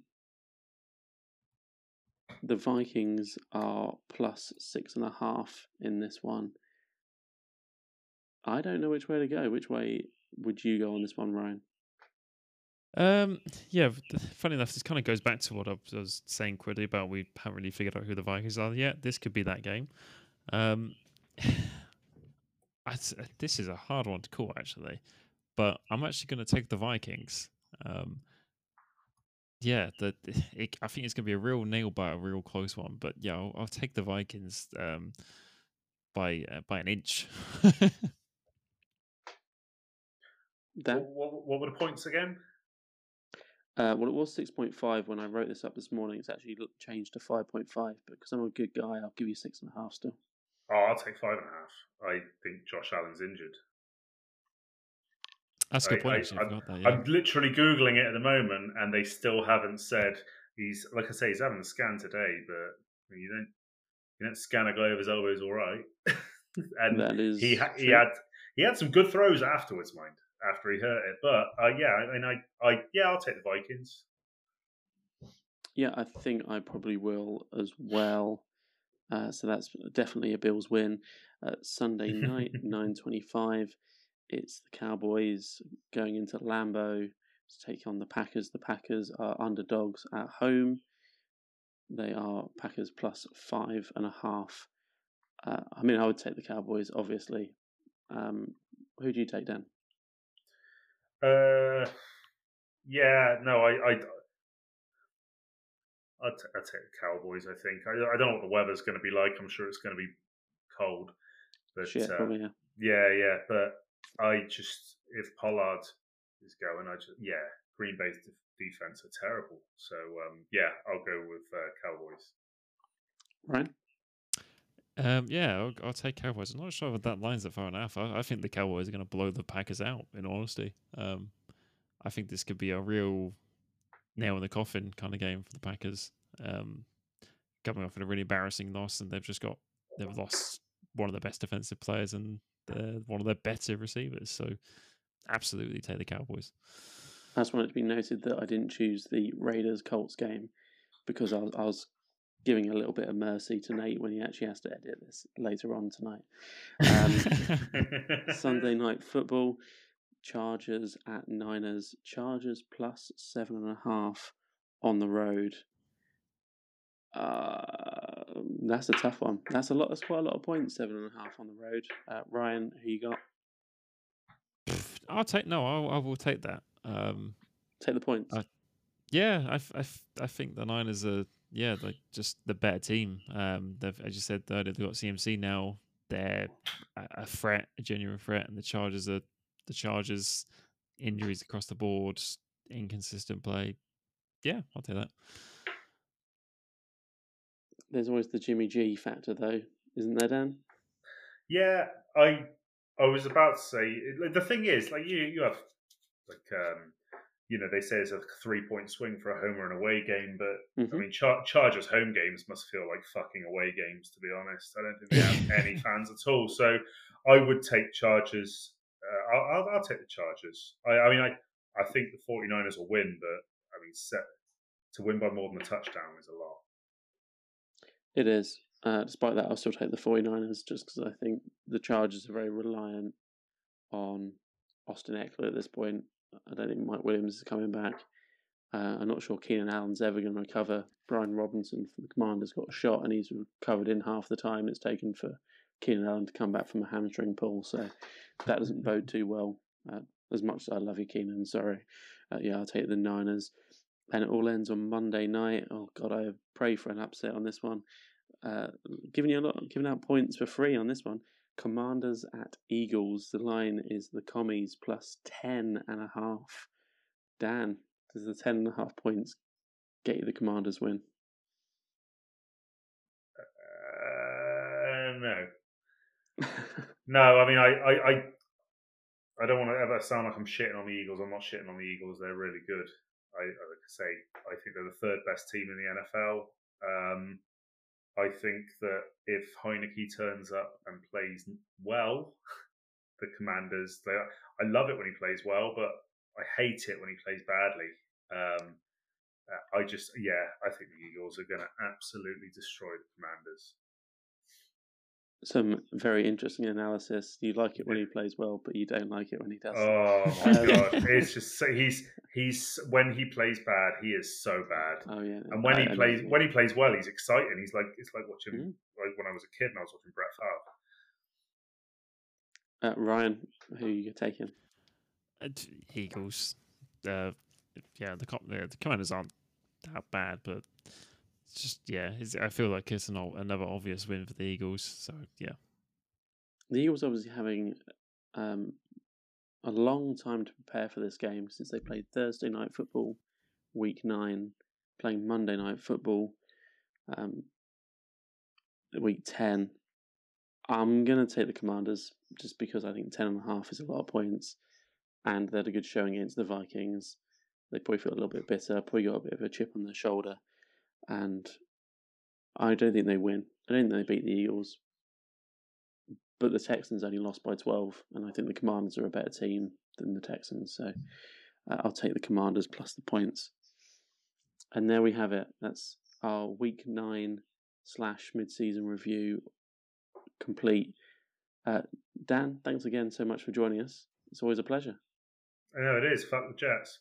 the Vikings are plus six and a half in this one. I don't know which way to go. Which way would you go on this one, Ryan? Um, yeah. Funny enough, this kind of goes back to what I was- saying quickly about we haven't really figured out who the Vikings are yet. This could be that game. Um, I'd this is a hard one to call actually, but I'm actually going to take the Vikings. Um, yeah, the, it, I think it's going to be a real nail biter, a real close one. But yeah, I'll, I'll take the Vikings um, by uh, by an inch. Dan? what, what, what were the points again? Uh, well, it was 6.5 when I wrote this up this morning. It's actually changed to 5.5, but because I'm a good guy, I'll give you six and a half still. Oh, I'll take five and a half. I think Josh Allen's injured. That's a good point. I, I, I'm, that. Yeah. I'm literally googling it at the moment, and they still haven't said he's. Like I say, he's having a scan today, but you don't you don't scan a guy with his elbows all right. and that is he ha- he had he had some good throws afterwards, mind after he hurt it. But uh, yeah, I mean, I, I yeah, I'll take the Vikings. Yeah, I think I probably will as well. Uh, so that's definitely a Bills win. Uh, Sunday night, nine twenty-five. It's the Cowboys going into Lambeau to take on the Packers. The Packers are underdogs at home. They are Packers plus five and a half. Uh, I mean, I would take the Cowboys, obviously. Um, who do you take, Dan? Uh, yeah, no, I, I, I'd, t- I'd take the Cowboys. I think I, I don't know what the weather's going to be like. I'm sure it's going to be cold, but Shit, uh, probably, yeah. yeah, yeah. But I just if Pollard is going, I just yeah, Green Bay's def- defense are terrible. So um, yeah, I'll go with uh, Cowboys. Ryan? Um, yeah, I'll, I'll take Cowboys. I'm not sure if that line's at far enough. I, I think the Cowboys are going to blow the Packers out. In honesty, um, I think this could be a real nail in the coffin kind of game for the Packers. Um, coming off a really embarrassing loss, and they've just got they've lost one of the best defensive players and one of their better receivers. So, absolutely take the Cowboys. I just wanted to be noted that I didn't choose the Raiders Colts game because I was, I was giving a little bit of mercy to Nate when he actually has to edit this later on tonight. Um, Sunday night football, Chargers at Niners. Chargers plus seven and a half on the road. Uh, that's a tough one. That's a lot. That's quite a lot of points. Seven and a half on the road. Uh, Ryan, who you got? I'll take no. I'll, I will take that. Um, Take the points. I- Yeah, I think the Niners are yeah like just the better team. Um, they've as you said earlier, they've got CMC now. They're a, a threat, a genuine threat, and the Chargers are the Chargers. Injuries across the board, inconsistent play. Yeah, I'll take that. There's always the Jimmy G factor, though, isn't there, Dan? Yeah, I I was about to say the thing is like you you have like um you know they say it's a three point swing for a home and away game, but I Mhm. mean Char- Chargers home games must feel like fucking away games to be honest. I don't think they have any fans at all, so I would take Chargers. Uh, I'll, I'll, I'll take the Chargers. I, I mean I I think the 49ers will win, but I mean set to win by more than a touchdown is a lot. It is. Uh, despite that, I'll still take the 49ers just because I think the Chargers are very reliant on Austin Ekeler at this point. I don't think Mike Williams is coming back. Uh, I'm not sure Keenan Allen's ever going to recover. Brian Robinson from the Commanders got a shot and he's recovered in half the time it's taken for Keenan Allen to come back from a hamstring pull. So that doesn't bode too well. Uh, as much as I love you, Keenan, sorry. Uh, yeah, I'll take the Niners. And it all ends on Monday night. Oh God, I pray for an upset on this one. Uh, giving you a lot, giving out points for free on this one. Commanders at Eagles. The line is the commies plus ten and a half. Dan, does the ten and a half points get you the Commanders win? Uh, no. no, I mean, I, I, I, I don't want to ever sound like I'm shitting on the Eagles. I'm not shitting on the Eagles. They're really good. I, like I say, I think they're the third best team in the NFL. Um, I think that if Heinicke turns up and plays well, the Commanders, they, I love it when he plays well, but I hate it when he plays badly. Um, I just, yeah, I think the Eagles are going to absolutely destroy the Commanders. Some very interesting analysis. You like it when he plays well, but you don't like it when he doesn't. Oh my um, god! It's just so he's he's when he plays bad, he is so bad. Oh yeah. And when I, he I plays when he plays well, he's exciting. He's like it's like watching mm-hmm. like when I was a kid and I was watching Brett Favre. Uh, Ryan, who you taking? Uh, Eagles. Uh, yeah, the, the commanders aren't that bad, but it's just yeah, I feel like it's an, another obvious win for the Eagles. So yeah, the Eagles obviously having um, a long time to prepare for this game since they played Thursday night football, week nine, playing Monday night football, um, week ten. I'm gonna take the Commanders just because I think ten and a half is a lot of points, and they had a good showing against the Vikings they probably feel a little bit bitter, probably got a bit of a chip on their shoulder, and I don't think they win. I don't think they beat the Eagles, but the Texans only lost by twelve, and I think the Commanders are a better team than the Texans. So uh, I'll take the Commanders plus the points. And there we have it. That's our Week Nine slash mid-season review complete. Uh, Dan, thanks again so much for joining us. It's always a pleasure. I know it is. Fuck the Jets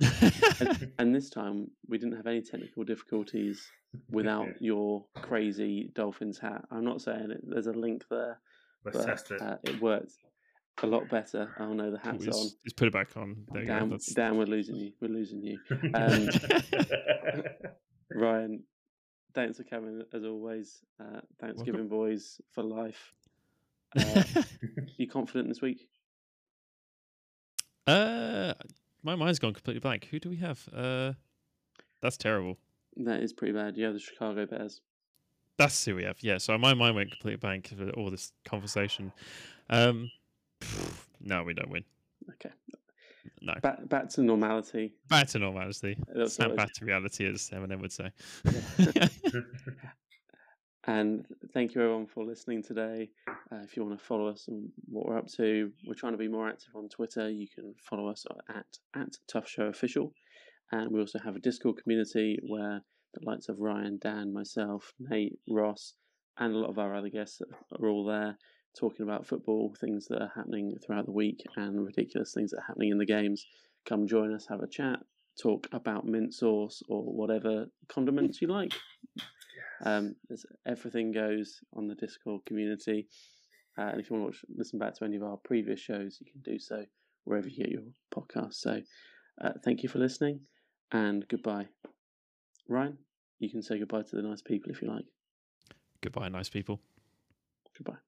and, and, this time we didn't have any technical difficulties without your crazy Dolphins hat. I'm not saying it. There's a link there. Let's but, test it. Uh, it worked a lot better. Oh no, the hat's on. Just put it back on. There Dan. Dan, we're losing you. We're losing you. Um, Ryan, thanks for coming as always. Uh, Thanksgiving Welcome. boys for life. Uh, you confident this week? Uh, my mind's gone completely blank. Who do we have? Uh, that's terrible. That is pretty bad. You have the Chicago Bears. That's who we have. Yeah. So my mind went completely blank for all this conversation. Um, no, we don't win. Okay. No. Back, back to normality. Back to normality. Snap back to reality, as Eminem would say. And thank you everyone for listening today. Uh, if you want to follow us and what we're up to, we're trying to be more active on Twitter. You can follow us at at Tuf Show Official, and we also have a Discord community where the likes of Ryan, Dan, myself, Nate, Ross, and a lot of our other guests are all there talking about football, things that are happening throughout the week, and ridiculous things that are happening in the games. Come join us, have a chat, talk about mint sauce or whatever condiments you like. Um, everything goes on the Discord community. Uh, and if you want to watch, listen back to any of our previous shows, you can do so wherever you get your podcast. So uh, thank you for listening and goodbye. Ryan, you can say goodbye to the nice people if you like. Goodbye, nice people. Goodbye.